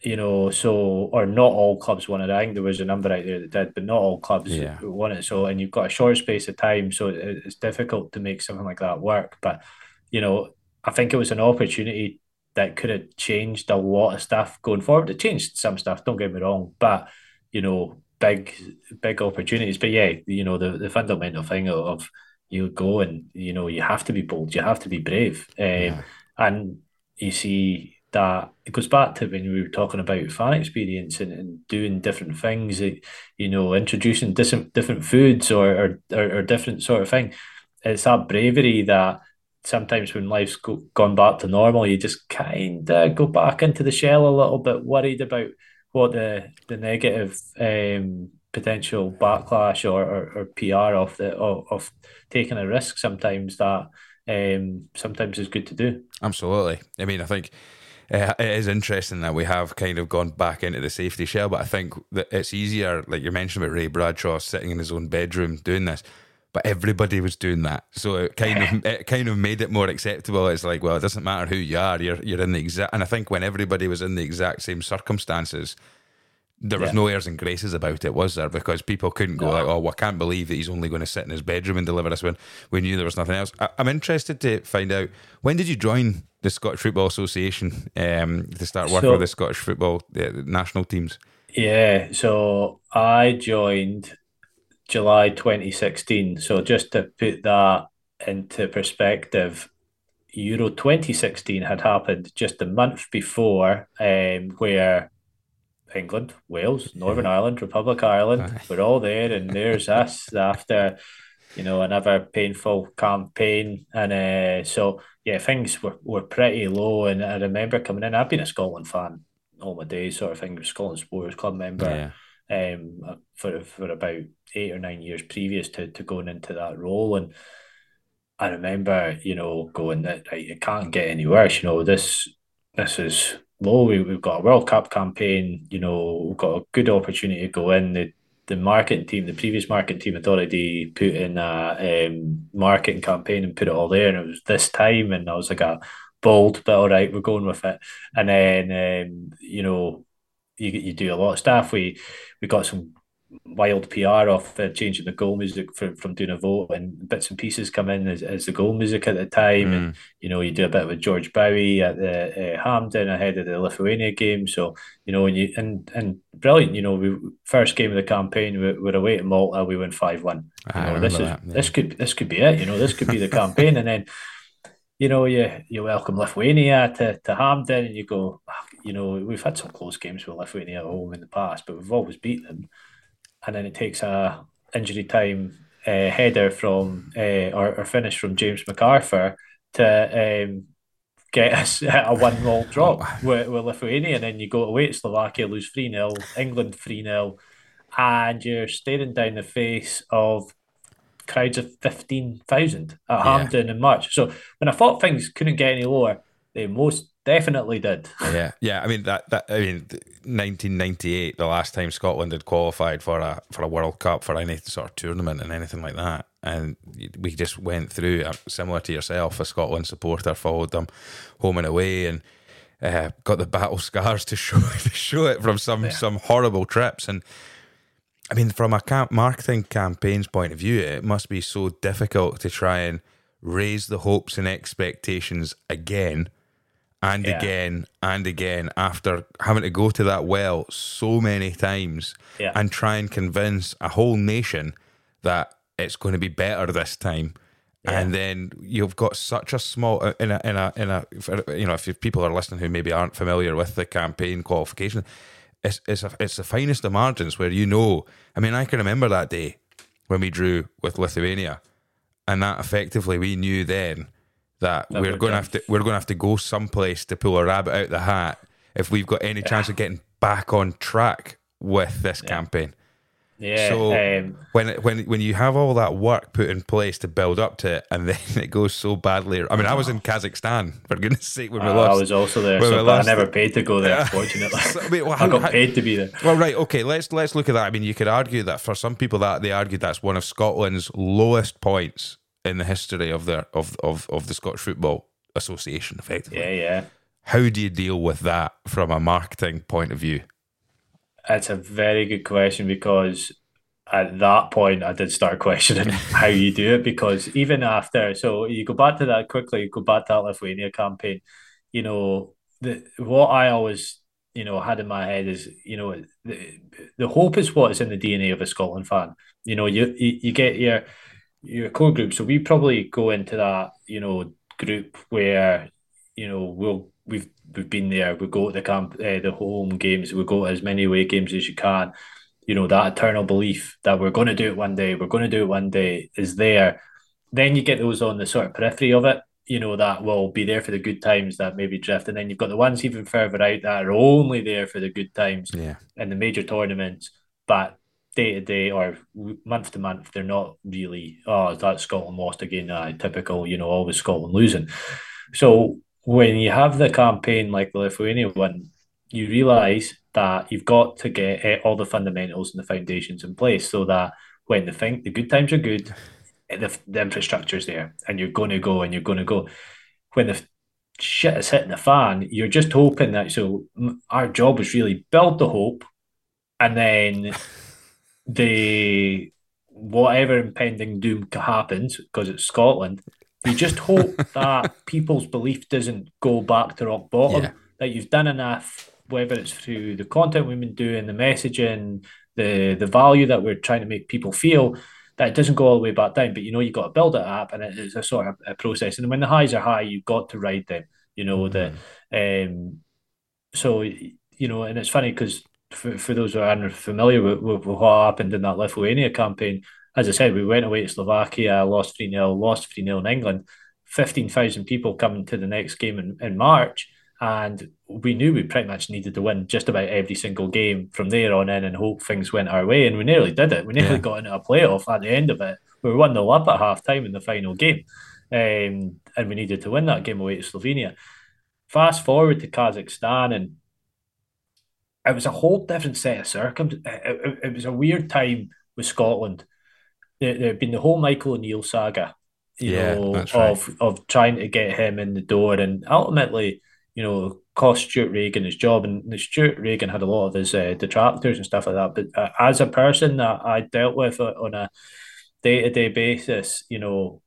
you know, so or not all clubs wanted. it. I think there was a number out there that did, but not all clubs Yeah. want it. So and you've got a short space of time, so it- it's difficult to make something like that work. But you know, I think it was an opportunity that could have changed a lot of stuff going forward. It changed some stuff, don't get me wrong, but you know, big big opportunities. But yeah, you know, the, the fundamental thing of, of you go and you know you have to be bold, you have to be brave, um, Yeah. and you see that it goes back to when we were talking about fan experience and, and doing different things, eh, you know, introducing different different foods or or, or or different sort of thing. It's that bravery that sometimes when life's go, gone back to normal, you just kind of go back into the shell a little bit, worried about what the the negative um, potential backlash or, or, or PR of the of, of taking a risk. Sometimes that um, sometimes is good to do. Absolutely. I mean, I think uh, it is interesting that we have kind of gone back into the safety shell, but I think that it's easier, like you mentioned about Ray Bradshaw sitting in his own bedroom doing this. But everybody was doing that, so it kind of it kind of made it more acceptable. It's like, well, it doesn't matter who you are, you're you're in the exact. And I think when everybody was in the exact same circumstances, there was Yeah. no airs and graces about it, was there? Because people couldn't go No. like, "Oh, well, I can't believe that he's only going to sit in his bedroom and deliver us." When we knew there was nothing else. I, I'm interested to find out when did you join the Scottish Football Association um, to start working So- with the Scottish football uh, national teams? Yeah, so I joined July 2016. So just to put that into perspective, Euro 2016 had happened just a month before, um, where England, Wales, Northern Ireland, Republic of Ireland, we're all there, and there's us after, you know, another painful campaign. And uh, so, yeah, things were, were pretty low. And I remember coming in, I've been a Scotland fan all my days, sort of thing, Scotland Supporters Club member Yeah, um, for for about eight or nine years previous to, to going into that role. And I remember, you know, going that right, it can't get any worse. You know, this this is low. We, we've got a World Cup campaign. You know, we've got a good opportunity to go in. The the marketing team, the previous marketing team had already put in a um, marketing campaign and put it all there, and it was this time, and I was like a bold, but all right, we're going with it. And then um, you know, you you do a lot of stuff. We we got some wild PR off uh, changing the goal music for, from doing a vote and bits and pieces come in as, as the goal music at the time. And, you know, you do a bit with George Bowie at the uh, Hampden ahead of the Lithuania game. So, you know, and you, and, and brilliant, you know, we first game of the campaign, we, we're away at Malta, we win 5 1. You know, this is, that, yeah. this could, this could be it, you know, this could be the campaign. And then, you know, you, you welcome Lithuania to, to Hampden and you go, "Ah, you know, we've had some close games with Lithuania at home in the past, but we've always beat them and then it takes a injury time uh, header from uh, or, or finish from James McArthur to um, get us a one goal drop with, with Lithuania, and then you go away to Slovakia, lose three 0 England three 0 and you're staring down the face of crowds of fifteen thousand at Yeah. Hampden in March. So when I thought things couldn't get any lower, they most definitely did. yeah, yeah. I mean that. That I mean, 1998, the last time Scotland had qualified for a for a World Cup for any sort of tournament and anything like that, and we just went through uh, similar to yourself. A Scotland supporter followed them home and away, and uh, got the battle scars to show to show it from some Yeah. some horrible trips. And I mean, from a camp marketing campaign's point of view, it must be so difficult to try and raise the hopes and expectations again and Yeah. again and again after having to go to that well so many times Yeah. and try and convince a whole nation that it's going to be better this time. And then you've got such a small uh, in a in a in a you know if people are listening who maybe aren't familiar with the campaign qualification, it's it's a, it's the finest of margins where you know. I mean, I can remember that day when we drew with Lithuania, and that effectively we knew then that, we're going to have to we're going to have to go someplace to pull a rabbit out of the hat if we've got any chance of getting back on track with this campaign. Yeah. So um, when when when you have all that work put in place to build up to it, and then it goes so badly. I mean, I was in Kazakhstan for goodness' sake when we I, lost. I was also there, so, I never paid to go there, Yeah. fortunately. So, wait, well, I got how- paid to be there. Well, right, okay. Let's let's look at that. I mean, you could argue that for some people that they argued that's one of Scotland's lowest points in the history of their of of, of the Scottish Football Association. Effectively, Yeah, yeah. how do you deal with that from a marketing point of view? It's a very good question because at that point I did start questioning how you do it because even after so you go back to that quickly, you go back to that Lithuania campaign, you know, the what I always, you know, had in my head is, you know, the, the hope is what is in the DNA of a Scotland fan. You know, you you, you get your your core group. So we probably go into that, you know, group where, you know, we'll we've we've been there. We go to the camp, uh, the home games. We go to as many away games as you can. You know that eternal belief that we're going to do it one day. We're going to do it one day is there. Then you get those on the sort of periphery of it. You know that will be there for the good times that maybe drift, and then you've got the ones even further out that are only there for the good times Yeah, in the major tournaments, but day to day or month to month, they're not really. Oh, that Scotland lost again. Uh, typical, you know, always Scotland losing. So when you have the campaign like the Lithuania one, you realise that you've got to get eh, all the fundamentals and the foundations in place so that when the thing the good times are good, eh, the, the infrastructure's there, and you're going to go and you're going to go. When the shit is hitting the fan, you're just hoping that. So our job is really build the hope, and then the whatever impending doom happens because it's Scotland. You just hope that people's belief doesn't go back to rock bottom. Yeah. That you've done enough, whether it's through the content we've been doing, the messaging, the the value that we're trying to make people feel, that it doesn't go all the way back down. But you know, you've got to build it up, and it is a sort of a process. And when the highs are high, you've got to ride them. You know the, um, so you know, and it's funny because for, for those who aren't familiar with, with what happened in that Lithuania campaign, as I said, we went away to Slovakia, lost 3 0, lost 3 0 in England, 15,000 people coming to the next game in, in March. And we knew we pretty much needed to win just about every single game from there on in and hope things went our way. And we nearly did it. We nearly Yeah. got into a playoff at the end of it. We were 1 0 up at half time in the final game. Um, and we needed to win that game away to Slovenia. Fast forward to Kazakhstan, and it was a whole different set of circumstances. It, it, it was a weird time with Scotland. There, there had been the whole Michael O'Neill saga, you Yeah, know, right. of of trying to get him in the door, and ultimately, you know, cost Stewart Regan his job. And Stewart Regan had a lot of his uh, detractors and stuff like that. But uh, as a person that I dealt with on a day to day basis, you know,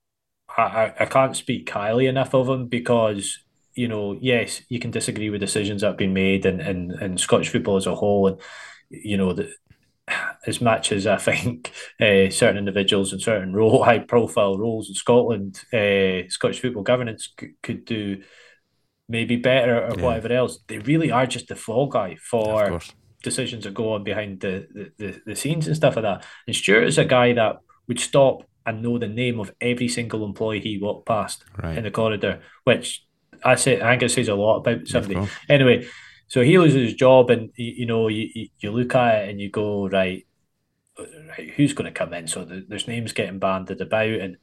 I, I, I can't speak highly enough of him because you know, yes, you can disagree with decisions that have been made and and, and Scottish football as a whole, and you know, the, as much as I think uh, certain individuals in certain role, high profile roles in Scotland, uh, Scottish football governance c- could do maybe better or Yeah. whatever else. They really are just the fall guy for decisions that go on behind the, the, the, the scenes and stuff like that. And Stewart is a guy that would stop and know the name of every single employee he walked past Right. in the corridor, which I say I think it says a lot about somebody. Anyway, so he loses his job, and you, you know you, you look at it and you go right, right, who's going to come in? So the, there's names getting banded about, and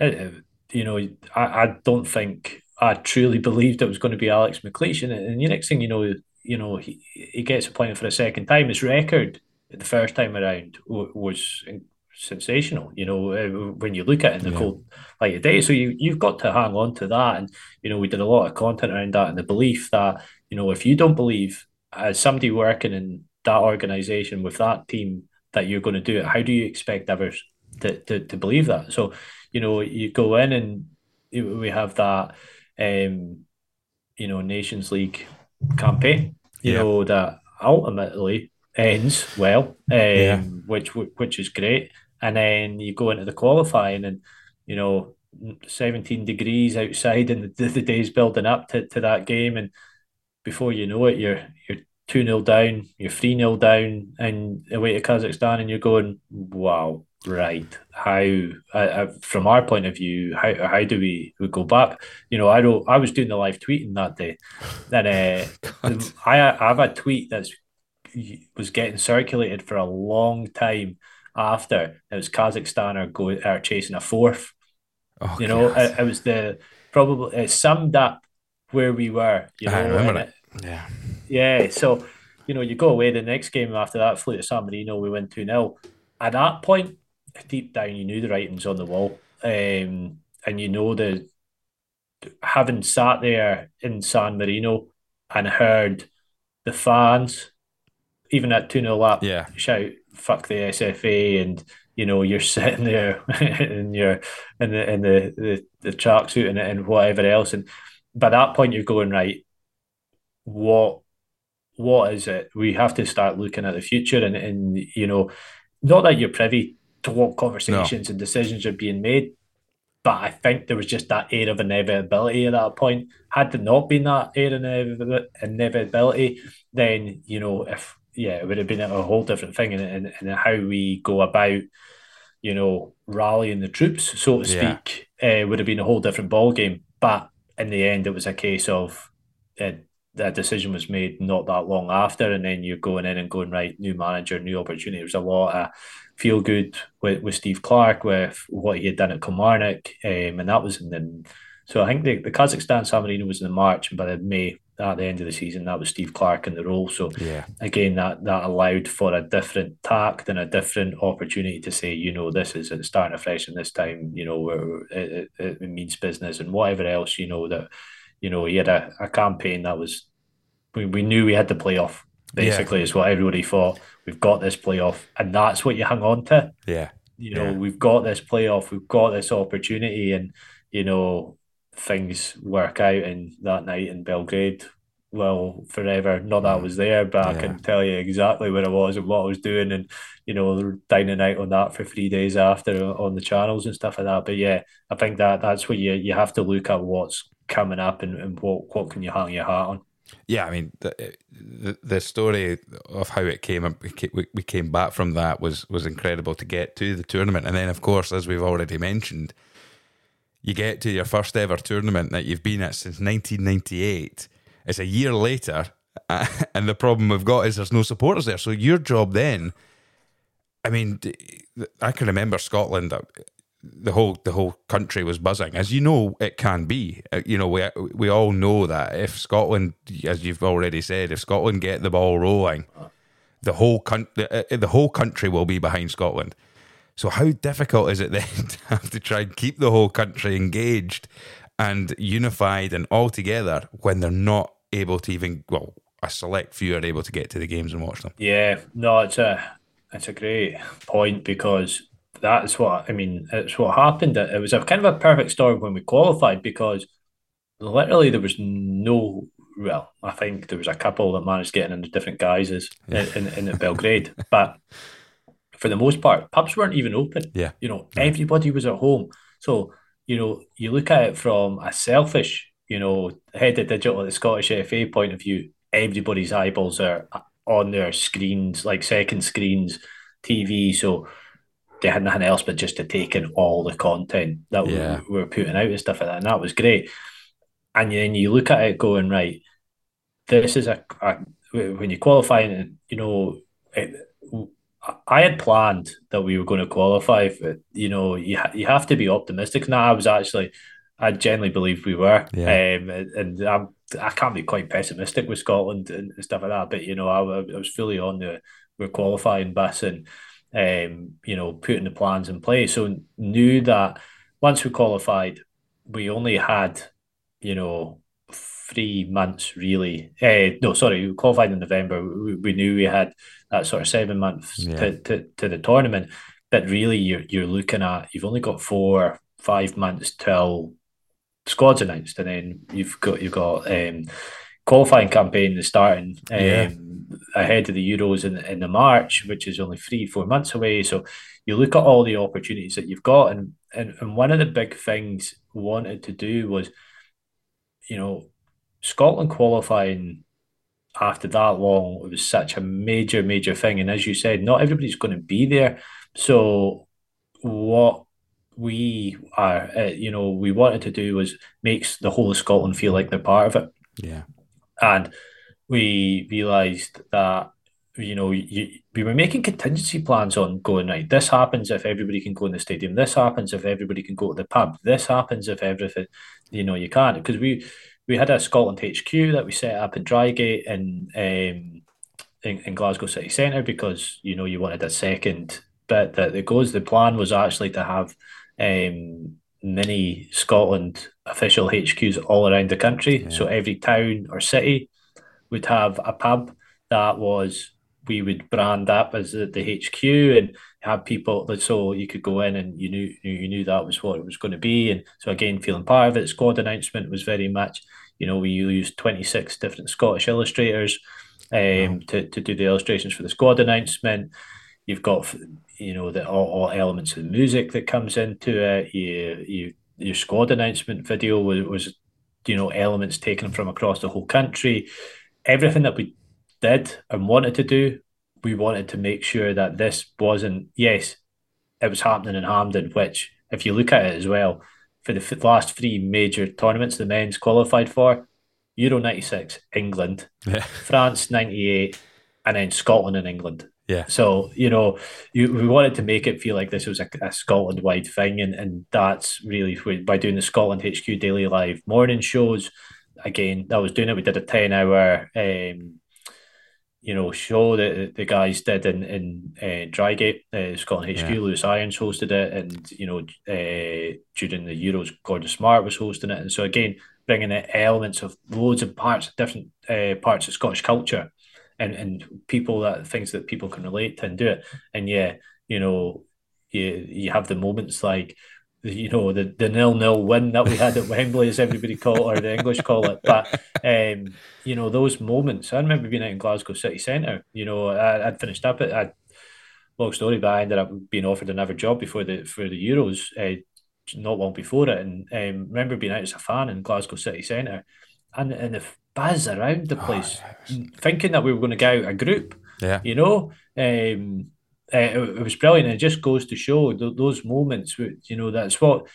uh, you know I, I don't think I truly believed it was going to be Alex McLeish, and, and the next thing you know, you know he he gets appointed for a second time. His record the first time around was sensational. You know uh, when you look at it in the Yeah. cold light of day, so you you've got to hang on to that, and you know we did a lot of content around that, and the belief that you know if you don't believe as somebody working in that organization with that team that you're going to do it, how do you expect others to, to, to believe that? So, you know, you go in and we have that, um, you know Nations League campaign. You Yeah. know that ultimately ends well, um, Yeah. which which is great. And then you go into the qualifying, and you know, seventeen degrees outside, and the, the day's building up to, to that game, and before you know it, you're you're two 0 down, you're three 0 down, and away to Kazakhstan, and you're going, wow, right? How, uh, from our point of view, how how do we, we go back? You know, I don't. I was doing the live tweeting that day, and uh, I I have a tweet that's was getting circulated for a long time after it was Kazakhstan are going are chasing a fourth. Oh, You know, it, it was the probably it summed up where we were. You know, I remember it. Yeah. yeah, so you know, you go away the next game after that, flew to San Marino, we went 2 0. At that point, deep down, you knew the writing's on the wall. Um, and you know the having sat there in San Marino and heard the fans, even at 2 0 up, Yeah. shout, fuck the SFA, and you know, you're sitting there in your in the in the, the, the tracksuit and, and whatever else. And by that point you're going, right, what what is it? We have to start looking at the future and, and you know, not that you're privy to what conversations and decisions are being made, but I think there was just that air of inevitability at that point. Had there not been that air of inevitability, then you know, if yeah, it would have been a whole different thing and and, and how we go about, you know, rallying the troops, so to Yeah. speak, uh, would have been a whole different ball game. But in the end, it was a case of uh, that decision was made not that long after, and then you're going in and going right, new manager, new opportunity. There's a lot of feel good with, with Steve Clarke with what he had done at Kilmarnock, um, and that was in the. So I think the, the Kazakhstan San Marino was in the March, and by the May at the end of the season, that was Steve Clarke in the role. So Yeah. again, that that allowed for a different tact and a different opportunity to say, you know, this is starting afresh, and this time, you know, where it, it, it means business and whatever else, you know, that you know, he had a, a campaign that was we, we knew we had the playoff. Basically, is what everybody thought. We've got this playoff, and that's what you hang on to. Yeah. You know, Yeah. we've got this playoff, we've got this opportunity, and you know, things work out. And that night in Belgrade, well, forever. Not that I hmm. was there, but I can tell you exactly where I was and what I was doing, and you know, dining out on that for three days after on the channels and stuff like that. But yeah, I think that that's where you you have to look at what's coming up and, and what what can you hang your hat on. Yeah, I mean the, the the story of how it came we we came back from that was was incredible to get to the tournament, and then of course, as we've already mentioned, you get to your first ever tournament that you've been at since 1998. It's a year later, and the problem we've got is there's no supporters there. So your job then, I mean, I can remember Scotland the whole the whole country was buzzing, as you know it can be. Uh, You know, we we all know that if Scotland, as you've already said, if Scotland get the ball rolling, the whole country the, uh, the whole country will be behind Scotland. So how difficult is it then to have to try and keep the whole country engaged and unified and all together when they're not able to even well, a select few are able to get to the games and watch them. Yeah, no, it's a it's a great point because that's what I mean. It's what happened. It was a kind of a perfect storm when we qualified because literally there was no. Well, I think there was a couple that managed getting into different guises in, in, in Belgrade, but for the most part, pubs weren't even open. Yeah. You know, everybody was at home. So, you know, you look at it from a selfish, you know, head of digital at the Scottish FA point of view, everybody's eyeballs are on their screens, like second screens, TV. So they had nothing else but just to take in all the content that Yeah. we were putting out and stuff like that. And that was great. And then you look at it going, right, this is a, a when you qualify, and you know, it, I had planned that we were going to qualify. But, you know, you ha- you have to be optimistic. And I was actually, I genuinely believe we were. Yeah. Um, and, and I'm, I can't be quite pessimistic with Scotland and stuff like that. But you know, I, I was fully on the we're qualifying bus and um, you know, putting the plans in place. So knew that once we qualified, we only had, you know, three months really. Uh, no, sorry, we qualified in November. We, we knew we had that sort of seven months Yeah. to, to, to the tournament. But really, you're you're looking at you've only got four, five months till squads announced, and then you've got you've got um, qualifying campaign is starting um, yeah. ahead of the Euros in in the March, which is only three four months away. So you look at all the opportunities that you've got, and and, and one of the big things wanted to do was, you know, Scotland qualifying after that long it was such a major major thing and as you said not everybody's going to be there so what we are, uh, you know, we wanted to do was makes the whole of Scotland feel like they're part of it. Yeah. And we realised that, you know, you, we were making contingency plans on going, right, this happens if everybody can go in the stadium. This happens if everybody can go to the pub. This happens if everything, you know, you can't. Because we, we had a Scotland HQ that we set up in Drygate and um, in, in Glasgow City Centre because, you know, you wanted a second bit that it goes. The plan was actually to have um, mini Scotland official HQs all around the country. Yeah. So every town or city would have a pub that was we would brand up as the, the HQ and have people that so you could go in and you knew you knew that was what it was going to be. And so again, feeling part of it, squad announcement was very much, you know, we used 26 different Scottish illustrators um, wow. to, to do the illustrations for the squad announcement. You've got you know the all, all elements of the music that comes into it. You you your squad announcement video was, was you know elements taken from across the whole country. Everything that we did and wanted to do, we wanted to make sure that this wasn't yes, it was happening in Hampden, which if you look at it as well, for the last three major tournaments the men's qualified for, Euro 96, England, yeah. France 98, and then Scotland and England. Yeah. So you know, you, we wanted to make it feel like this was a, a Scotland wide thing, and and that's really by doing the Scotland HQ daily live morning shows. Again, I was doing it. We did a ten hour, um, you know, show that the guys did in in uh, Drygate, uh, Scotland HQ. Yeah. Lewis Irons hosted it, and you know, uh, during the Euros, Gordon Smart was hosting it, and so again, bringing the elements of loads of parts, different uh, parts of Scottish culture and and people that things that people can relate to and do it. And yeah, you know, you you have the moments like you know the the nil nil win that we had at Wembley, as everybody call it, or the English call it. But um, you know those moments. I remember being out in Glasgow City Centre. You know, I, would finished up at. I, long story, but I ended up being offered another job before the for the Euros. Uh, not long before it, and um, remember being out as a fan in Glasgow City Centre, and and the buzz around the oh, place, oh, thinking that we were going to get out a group. Yeah, you know, um, uh, it, it, was brilliant. It just goes to show th- those moments. You know, that's what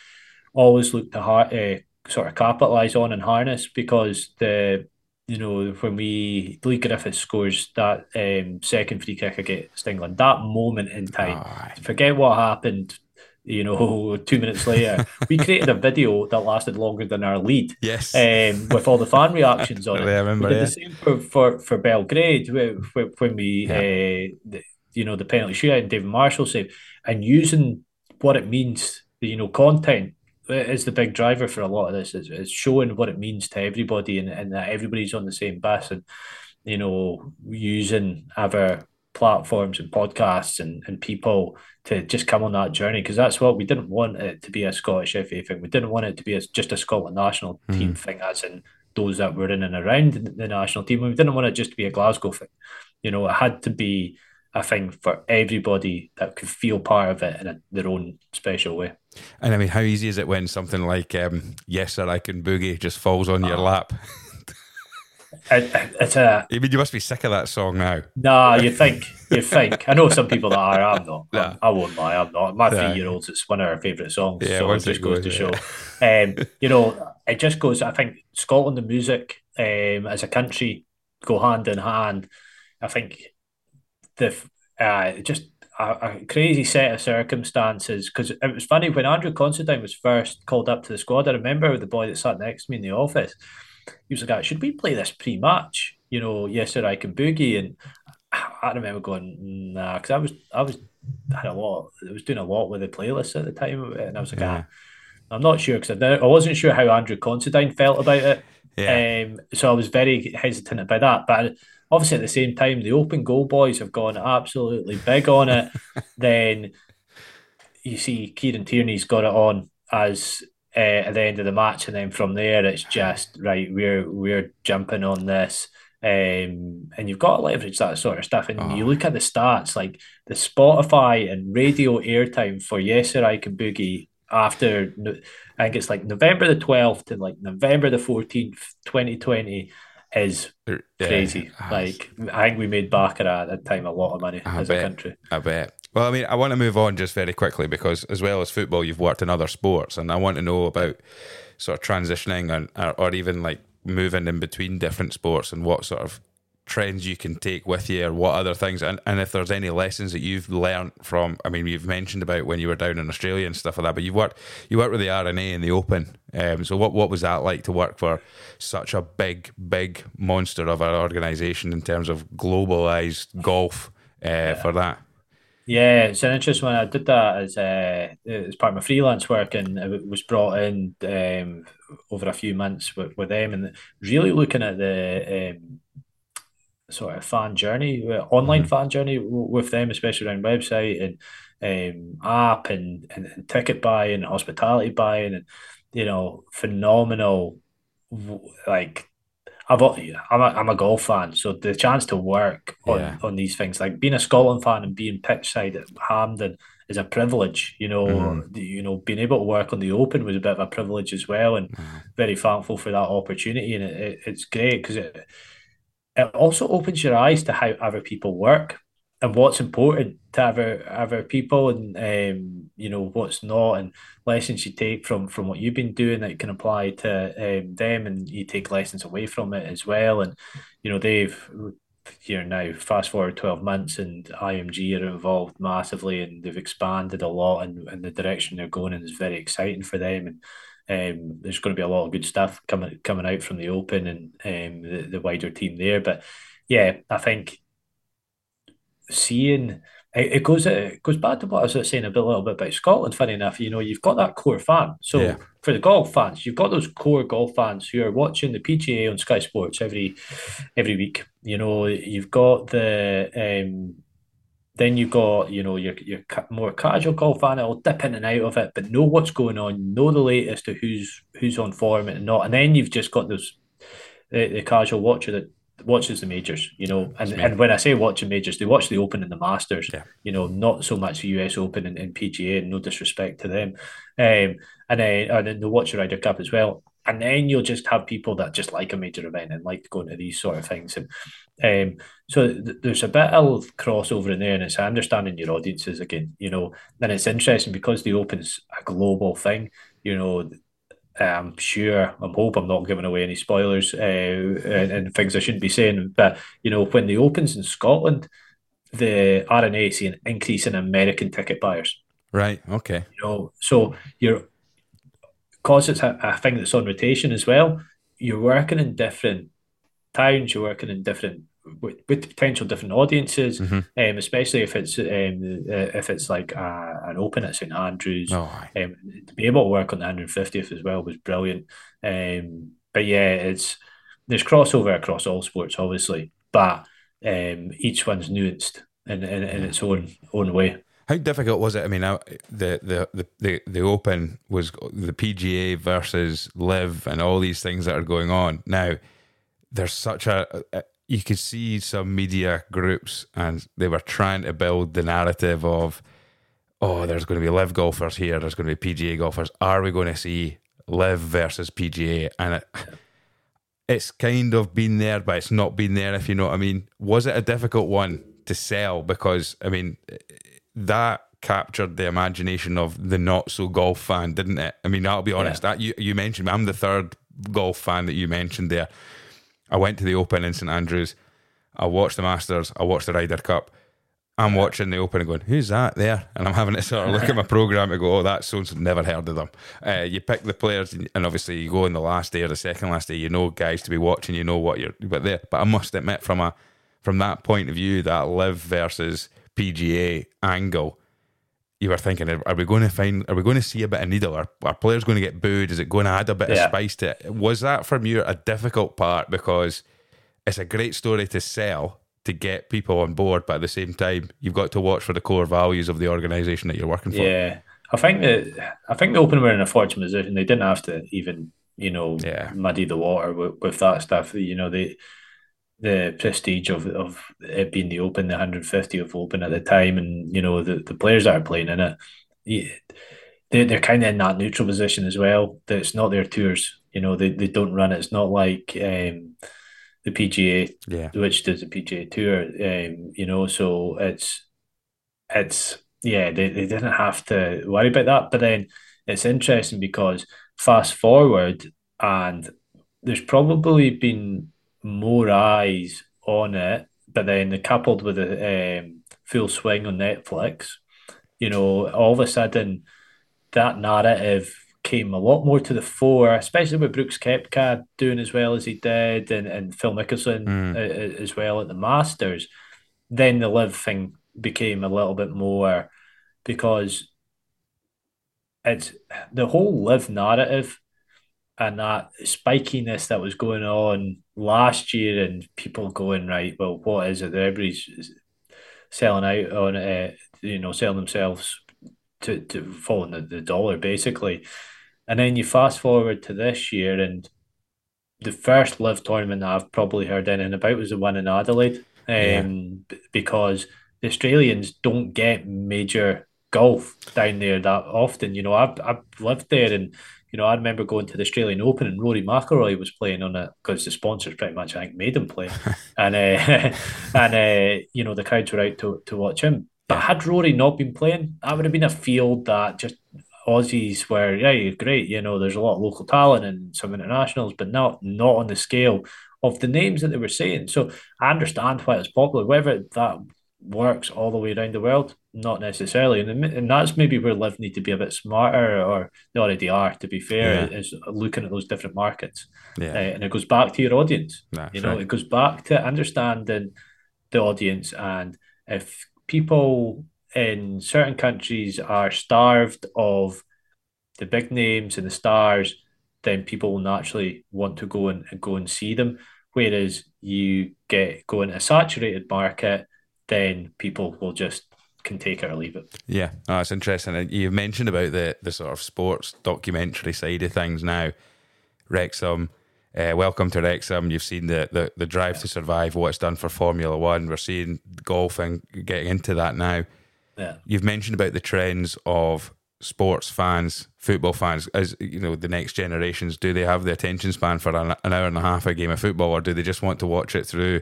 always look to uh, sort of capitalize on and harness because the you know when we Leigh Griffiths scores that um, second free kick against England, that moment in time, oh, forget what happened you know, two minutes later, we created a video that lasted longer than our lead. Yes. Um, with all the fan reactions on it. I remember, we did yeah. the same for, for, for Belgrade when we, yeah. uh, the, you know, the penalty shootout and David Marshall save, and using what it means, you know, content is the big driver for a lot of this. Is, is showing what it means to everybody and, and that everybody's on the same bus and, you know, using other platforms and podcasts and, and people to just come on that journey because that's what we didn't want it to be a Scottish FA thing. We didn't want it to be a, just a Scotland national mm. team thing, as in those that were in and around the national team. We didn't want it just to be a Glasgow thing. You know, it had to be a thing for everybody that could feel part of it in a, their own special way. And I mean, how easy is it when something like um, "Yes, Sir, I Can Boogie" just falls on your ah. lap? It, it's a. I mean, you must be sick of that song now. Nah, you think you think. I know some people that are. I'm not. Yeah. I won't lie. I'm not. My three year olds. It's one of our favourite songs. Yeah, so it just goes, to show. Um, you know, it just goes. I think Scotland and music um, as a country go hand in hand. I think the uh, just a, a, crazy set of circumstances because it was funny when Andrew Considine was first called up to the squad. I remember the boy that sat next to me in the office he was like, should we play this pre-match? You know, yes, sir, I can boogie. And I remember going, nah, because I was, I was, I had a lot, I was doing a lot with the playlist at the time, and I was like, yeah. ah, I'm not sure because I, I wasn't sure how Andrew Considine felt about it. Yeah. Um, so I was very hesitant about that. But obviously, at the same time, the open goal boys have gone absolutely big on it. then you see Kieran Tierney's got it on as uh, at the end of the match, and then from there it's just right. We're we're jumping on this. Um, and you've got to leverage that sort of stuff. And oh. you look at the stats, like the Spotify and radio airtime for Yes Sir I Can Boogie after I think it's like November the twelfth to like November the fourteenth, twenty twenty, is yeah, crazy. Ah, like I think we made Baccara at that time a lot of money I as bet, a country. I bet. Well, I mean, I want to move on just very quickly because, as well as football, you've worked in other sports, and I want to know about sort of transitioning and or, or even like moving in between different sports and what sort of trends you can take with you or what other things and, and if there's any lessons that you've learned from I mean you've mentioned about when you were down in Australia and stuff like that but you've worked you worked with the R&A in the Open um, so what what was that like to work for such a big big monster of an organisation in terms of globalized golf uh, yeah. for that yeah, it's an interesting one. I did that as uh, as part of my freelance work, and it was brought in um, over a few months with, with them, and really looking at the um, sort of fan journey, uh, online mm-hmm. fan journey with them, especially around website and um, app and, and, and ticket buying, and hospitality buying, and you know, phenomenal. Like, I've I'm a, I'm a golf fan, so the chance to work on, yeah. on these things, like being a Scotland fan and being pitch side at Hampden, is a privilege. You know, mm-hmm. you know, being able to work on the Open was a bit of a privilege as well, and mm-hmm. very thankful for that opportunity. And it, it, it's great because it it also opens your eyes to how other people work and what's important to other other people and um, you know what's not and lessons you take from from what you've been doing that can apply to um, them and you take lessons away from it as well. And you know they've here now fast forward 12 months and IMG are involved massively and they've expanded a lot and, and the direction they're going in is very exciting for them. And um, there's going to be a lot of good stuff coming coming out from the Open and um, the, the wider team there. But yeah, I think seeing it, it goes it goes back to what I was saying a bit a little bit about Scotland. Funny enough, you know, you've got that core fan. So yeah. for the golf fans, you've got those core golf fans who are watching the PGA on Sky Sports every every week. You know, you've got the um, then you've got you know your your more casual golf fan that'll dip in and out of it, but know what's going on, know the latest to who's who's on form and not, and then you've just got those the, the casual watcher that watches the majors, you know, and, and when I say watching majors, they watch the Open and the Masters, yeah. you know, not so much the US Open and, and PGA, and no disrespect to them, um, and then and then they watch the Ryder Cup as well and then you'll just have people that just like a major event and like going to these sort of things and um, so th- there's a bit of crossover in there and it's understanding your audiences again you know and it's interesting because the open's a global thing you know I'm sure, I'm hope I'm not giving away any spoilers uh, and, and, things I shouldn't be saying. But you know, when the opens in Scotland, the R&A see an increase in American ticket buyers. Right. Okay. You know, so you're because it's a, a thing that's on rotation as well, you're working in different towns, you're working in different with, with potential different audiences, mm-hmm. um, especially if it's um, uh, if it's like a, an open at St Andrews. Oh, um, to be able to work on the 150th as well was brilliant. Um, but yeah, it's there's crossover across all sports, obviously, but um, each one's nuanced in, in, in its own own way. How difficult was it? I mean, the the the the, the Open was the PGA versus LIV and all these things that are going on now. There's such a, a you could see some media groups and they were trying to build the narrative of, oh, there's going to be LIV golfers here, there's going to be PGA golfers. Are we going to see LIV versus PGA? And it, it's kind of been there, but it's not been there. If you know what I mean. Was it a difficult one to sell? Because I mean that captured the imagination of the not so golf fan, didn't it? I mean, I'll be honest. Yeah. That you you mentioned, I'm the third golf fan that you mentioned there. I went to the Open in St Andrews. I watched the Masters. I watched the Ryder Cup. I'm watching the Open and going, who's that there? And I'm having to sort of look at my program and go, oh, that's so never heard of them. Uh, you pick the players, and obviously you go in the last day or the second last day. You know guys to be watching. You know what you're, but there. But I must admit, from a from that point of view, that LIV versus PGA angle, you were thinking, are we going to find, are we going to see a bit of needle? Are, are players going to get booed? Is it going to add a bit yeah. of spice to it? Was that from you a difficult part because it's a great story to sell to get people on board, but at the same time, you've got to watch for the core values of the organisation that you're working for. Yeah. I think that I think the Open were in a fortunate position. They didn't have to even you know yeah. muddy the water with, with that stuff. You know they the prestige of of it being the Open, the 150 of Open at the time, and you know the, the players that are playing in it, they they're kind of in that neutral position as well. That it's not their tours. You know they, they don't run it. It's not like um, the PGA, yeah. which does the PGA Tour. Um, you know, so it's it's yeah they, they didn't have to worry about that. But then it's interesting because fast forward and there's probably been more eyes on it, but then coupled with the um, full swing on Netflix, you know, all of a sudden that narrative came a lot more to the fore, especially with Brooks Koepka doing as well as he did, and, and Phil Mickelson mm. as well at the Masters. Then the LIV thing became a little bit more because it's the whole LIV narrative and that spikiness that was going on last year and people going right well what is it? Everybody's selling out on it you know selling themselves to, to following the, the dollar basically. And then you fast forward to this year and the first LIV tournament that I've probably heard anything about was the one in Adelaide um, yeah. because the Australians don't get major golf down there that often you know. I've, I've lived there and you know, I remember going to the Australian Open and Rory McIlroy was playing on it because the sponsors pretty much I think made him play, and uh, and uh, you know the crowds were out to, to watch him. But had Rory not been playing, that would have been a field that just Aussies were yeah great. You know, there's a lot of local talent and some internationals, but not not on the scale of the names that they were saying. So I understand why it's popular. Whether that works all the way around the world? Not necessarily, and and that's maybe where LIV need to be a bit smarter, or they already are. To be fair, yeah. is looking at those different markets, yeah. Uh, and it goes back to your audience. you know, right. it goes back to understanding the audience, and if people in certain countries are starved of the big names and the stars, then people will naturally want to go and, and go and see them. Whereas you get go into a saturated market then people will just can take it or leave it. Yeah, oh, it's interesting. You've mentioned about the the sort of sports documentary side of things now. Wrexham, uh, welcome to Wrexham. You've seen the, the, the drive yeah. to survive, what it's done for Formula One. We're seeing golf and getting into that now. Yeah. You've mentioned about the trends of sports fans, football fans, as you know, the next generations. Do they have the attention span for an, an hour and a half a game of football, or do they just want to watch it through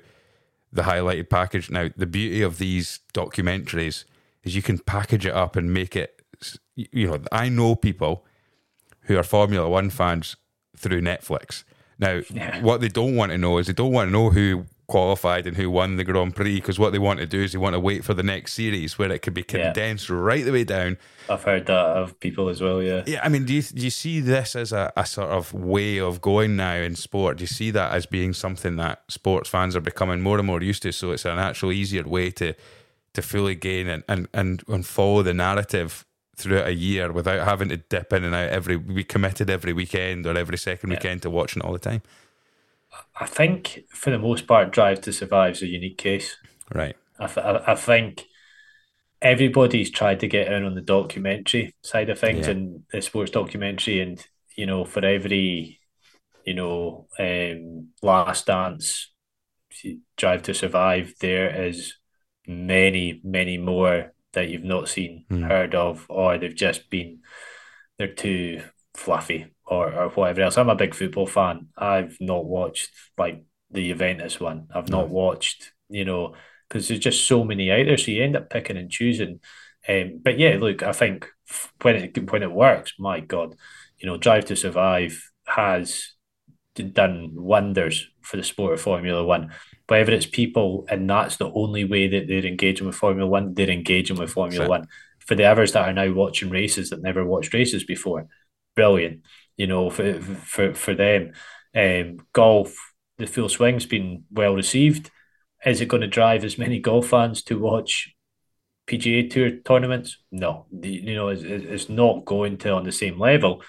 the highlighted package. Now, the beauty of these documentaries is you can package it up and make it. You know, I know people who are Formula One fans through Netflix. Now, yeah. what they don't want to know is they don't want to know who qualified and who won the Grand Prix because what they want to do is they want to wait for the next series where it could be condensed yeah. right the way down. I've heard that of people as well, yeah. Yeah, I mean, do you, do you see this as a, a sort of way of going now in sport? Do you see that as being something that sports fans are becoming more and more used to? So it's an actual easier way to to fully gain and, and, and, and follow the narrative throughout a year without having to dip in and out every we committed every weekend or every second yeah. weekend to watching it all the time. I think for the most part, Drive to Survive is a unique case. Right. I, I, I think everybody's tried to get in on the documentary side of things yeah. and the sports documentary, and you know, for every you know um, Last Dance, Drive to Survive, there is many, many more that you've not seen, mm. heard of, or they've just been they're too fluffy or, or whatever else. I'm a big football fan. I've not watched like the Juventus one. I've not watched, you know, because there's just so many out there. So you end up picking and choosing. Um, but yeah, look, I think when it when it works, my God, you know, Drive to Survive has done wonders for the sport of Formula One. Whether it's people and that's the only way that they're engaging with Formula One, they're engaging with Formula One. For the others that are now watching races that never watched races before, brilliant you know, for for for them. Um, golf, the full swing's been well received. Is it going to drive as many golf fans to watch PGA Tour tournaments? No, you know, it's, it's not going to on the same level,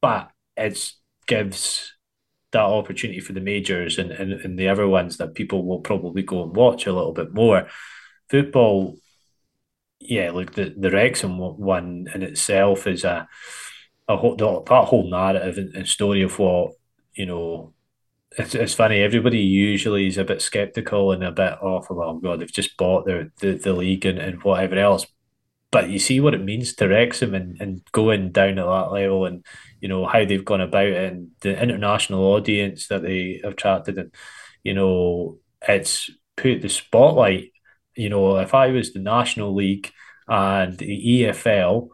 but it gives that opportunity for the majors and, and, and the other ones that people will probably go and watch a little bit more. Football, yeah, look, the the Wrexham one in itself is a a whole that whole narrative and, and story of what you know it's, it's funny. Everybody usually is a bit skeptical and a bit off. Oh, well, God, they've just bought their the, the league and, and whatever else. But you see what it means to Wrexham and, and going down at that level and you know how they've gone about it and the international audience that they have attracted and you know it's put the spotlight. You know, if I was the National League and the EFL,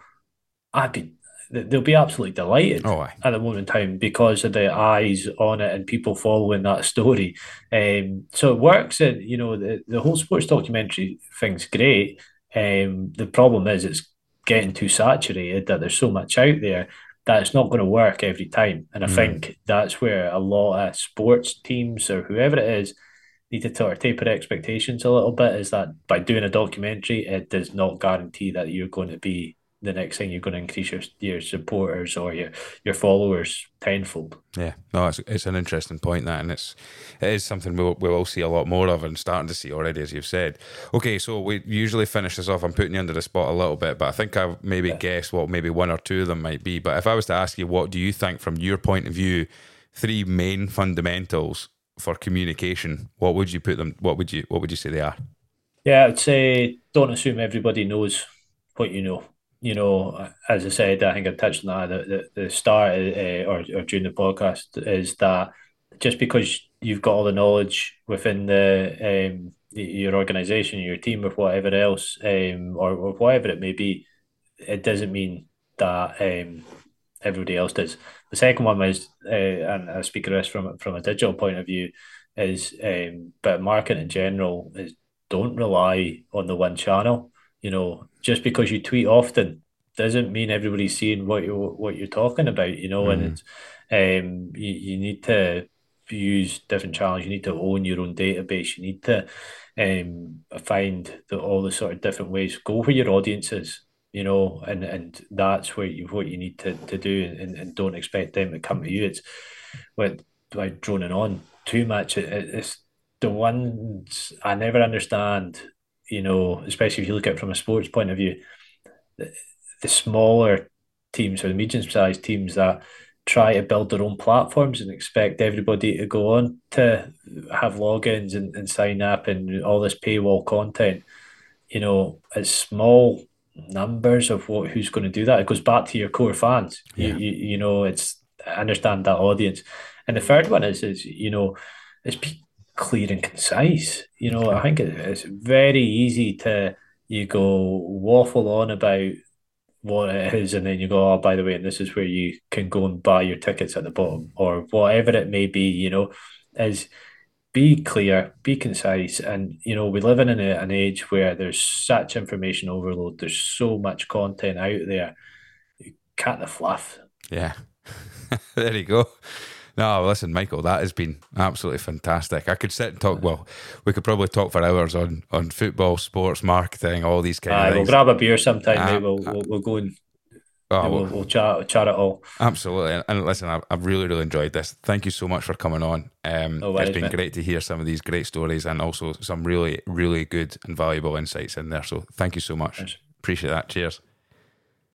I'd be they'll be absolutely delighted oh, at the moment in time because of the eyes on it and people following that story. Um, so it works, and you know the, the whole sports documentary thing's great. Um, the problem is it's getting too saturated that there's so much out there that it's not going to work every time. And I mm. think that's where a lot of sports teams or whoever it is need to sort of taper expectations a little bit. Is that by doing a documentary, it does not guarantee that you're going to be the next thing you're going to increase your your supporters or your your followers tenfold. Yeah, no, it's, it's an interesting point that, and it's it is something we'll we'll see a lot more of and starting to see already, as you've said. Okay, so we usually finish this off. I'm putting you under the spot a little bit, but I think I've maybe yeah. guessed what maybe one or two of them might be. But if I was to ask you, what do you think from your point of view, three main fundamentals for communication? What would you put them? What would you what would you say they are? Yeah, I'd say don't assume everybody knows what you know you know, as I said, I think I touched on that at the, the, start uh, or, or during the podcast is that just because you've got all the knowledge within the um, your organization, your team, or whatever else, um, or, or whatever it may be, it doesn't mean that um, everybody else does. The second one was, uh, and I speak of this from from a digital point of view, is um, but marketing in general is don't rely on the one channel. You know, just because you tweet often doesn't mean everybody's seeing what you what you're talking about. You know, mm. and it's um you, you need to use different channels. You need to own your own database. You need to um find the, all the sort of different ways. Go where your audience is. You know, and and that's where you what you need to, to do, and, and don't expect them to come to you. It's with by droning on too much. It, it's the ones I never understand you know, especially if you look at it from a sports point of view, the, the smaller teams or the medium sized teams that try to build their own platforms and expect everybody to go on to have logins and, and sign up and all this paywall content, you know, it's small numbers of what who's going to do that. It goes back to your core fans. Yeah. You, you, you know, it's I understand that audience. And the third one is is, you know, it's clear and concise. You know, I think it's very easy to you go waffle on about what it is, and then you go, oh, by the way, and this is where you can go and buy your tickets at the bottom, or whatever it may be. You know, is be clear, be concise, and you know we live in an, age where there's such information overload. There's so much content out there. Cut the fluff. Yeah, there you go. No, listen, Michael, that has been absolutely fantastic. I could sit and talk. Well, we could probably talk for hours on on football, sports, marketing, all these kind of things. We'll grab a beer sometime. Uh, maybe we'll, we'll, we'll go and Oh, we'll, we'll, chat, chat it all. Absolutely. And listen, I've, I've, really, really enjoyed this. Thank you so much for coming on. Um, oh, it's been great to hear some of these great stories and also some really, really good and valuable insights in there. So thank you so much. Appreciate that. Cheers.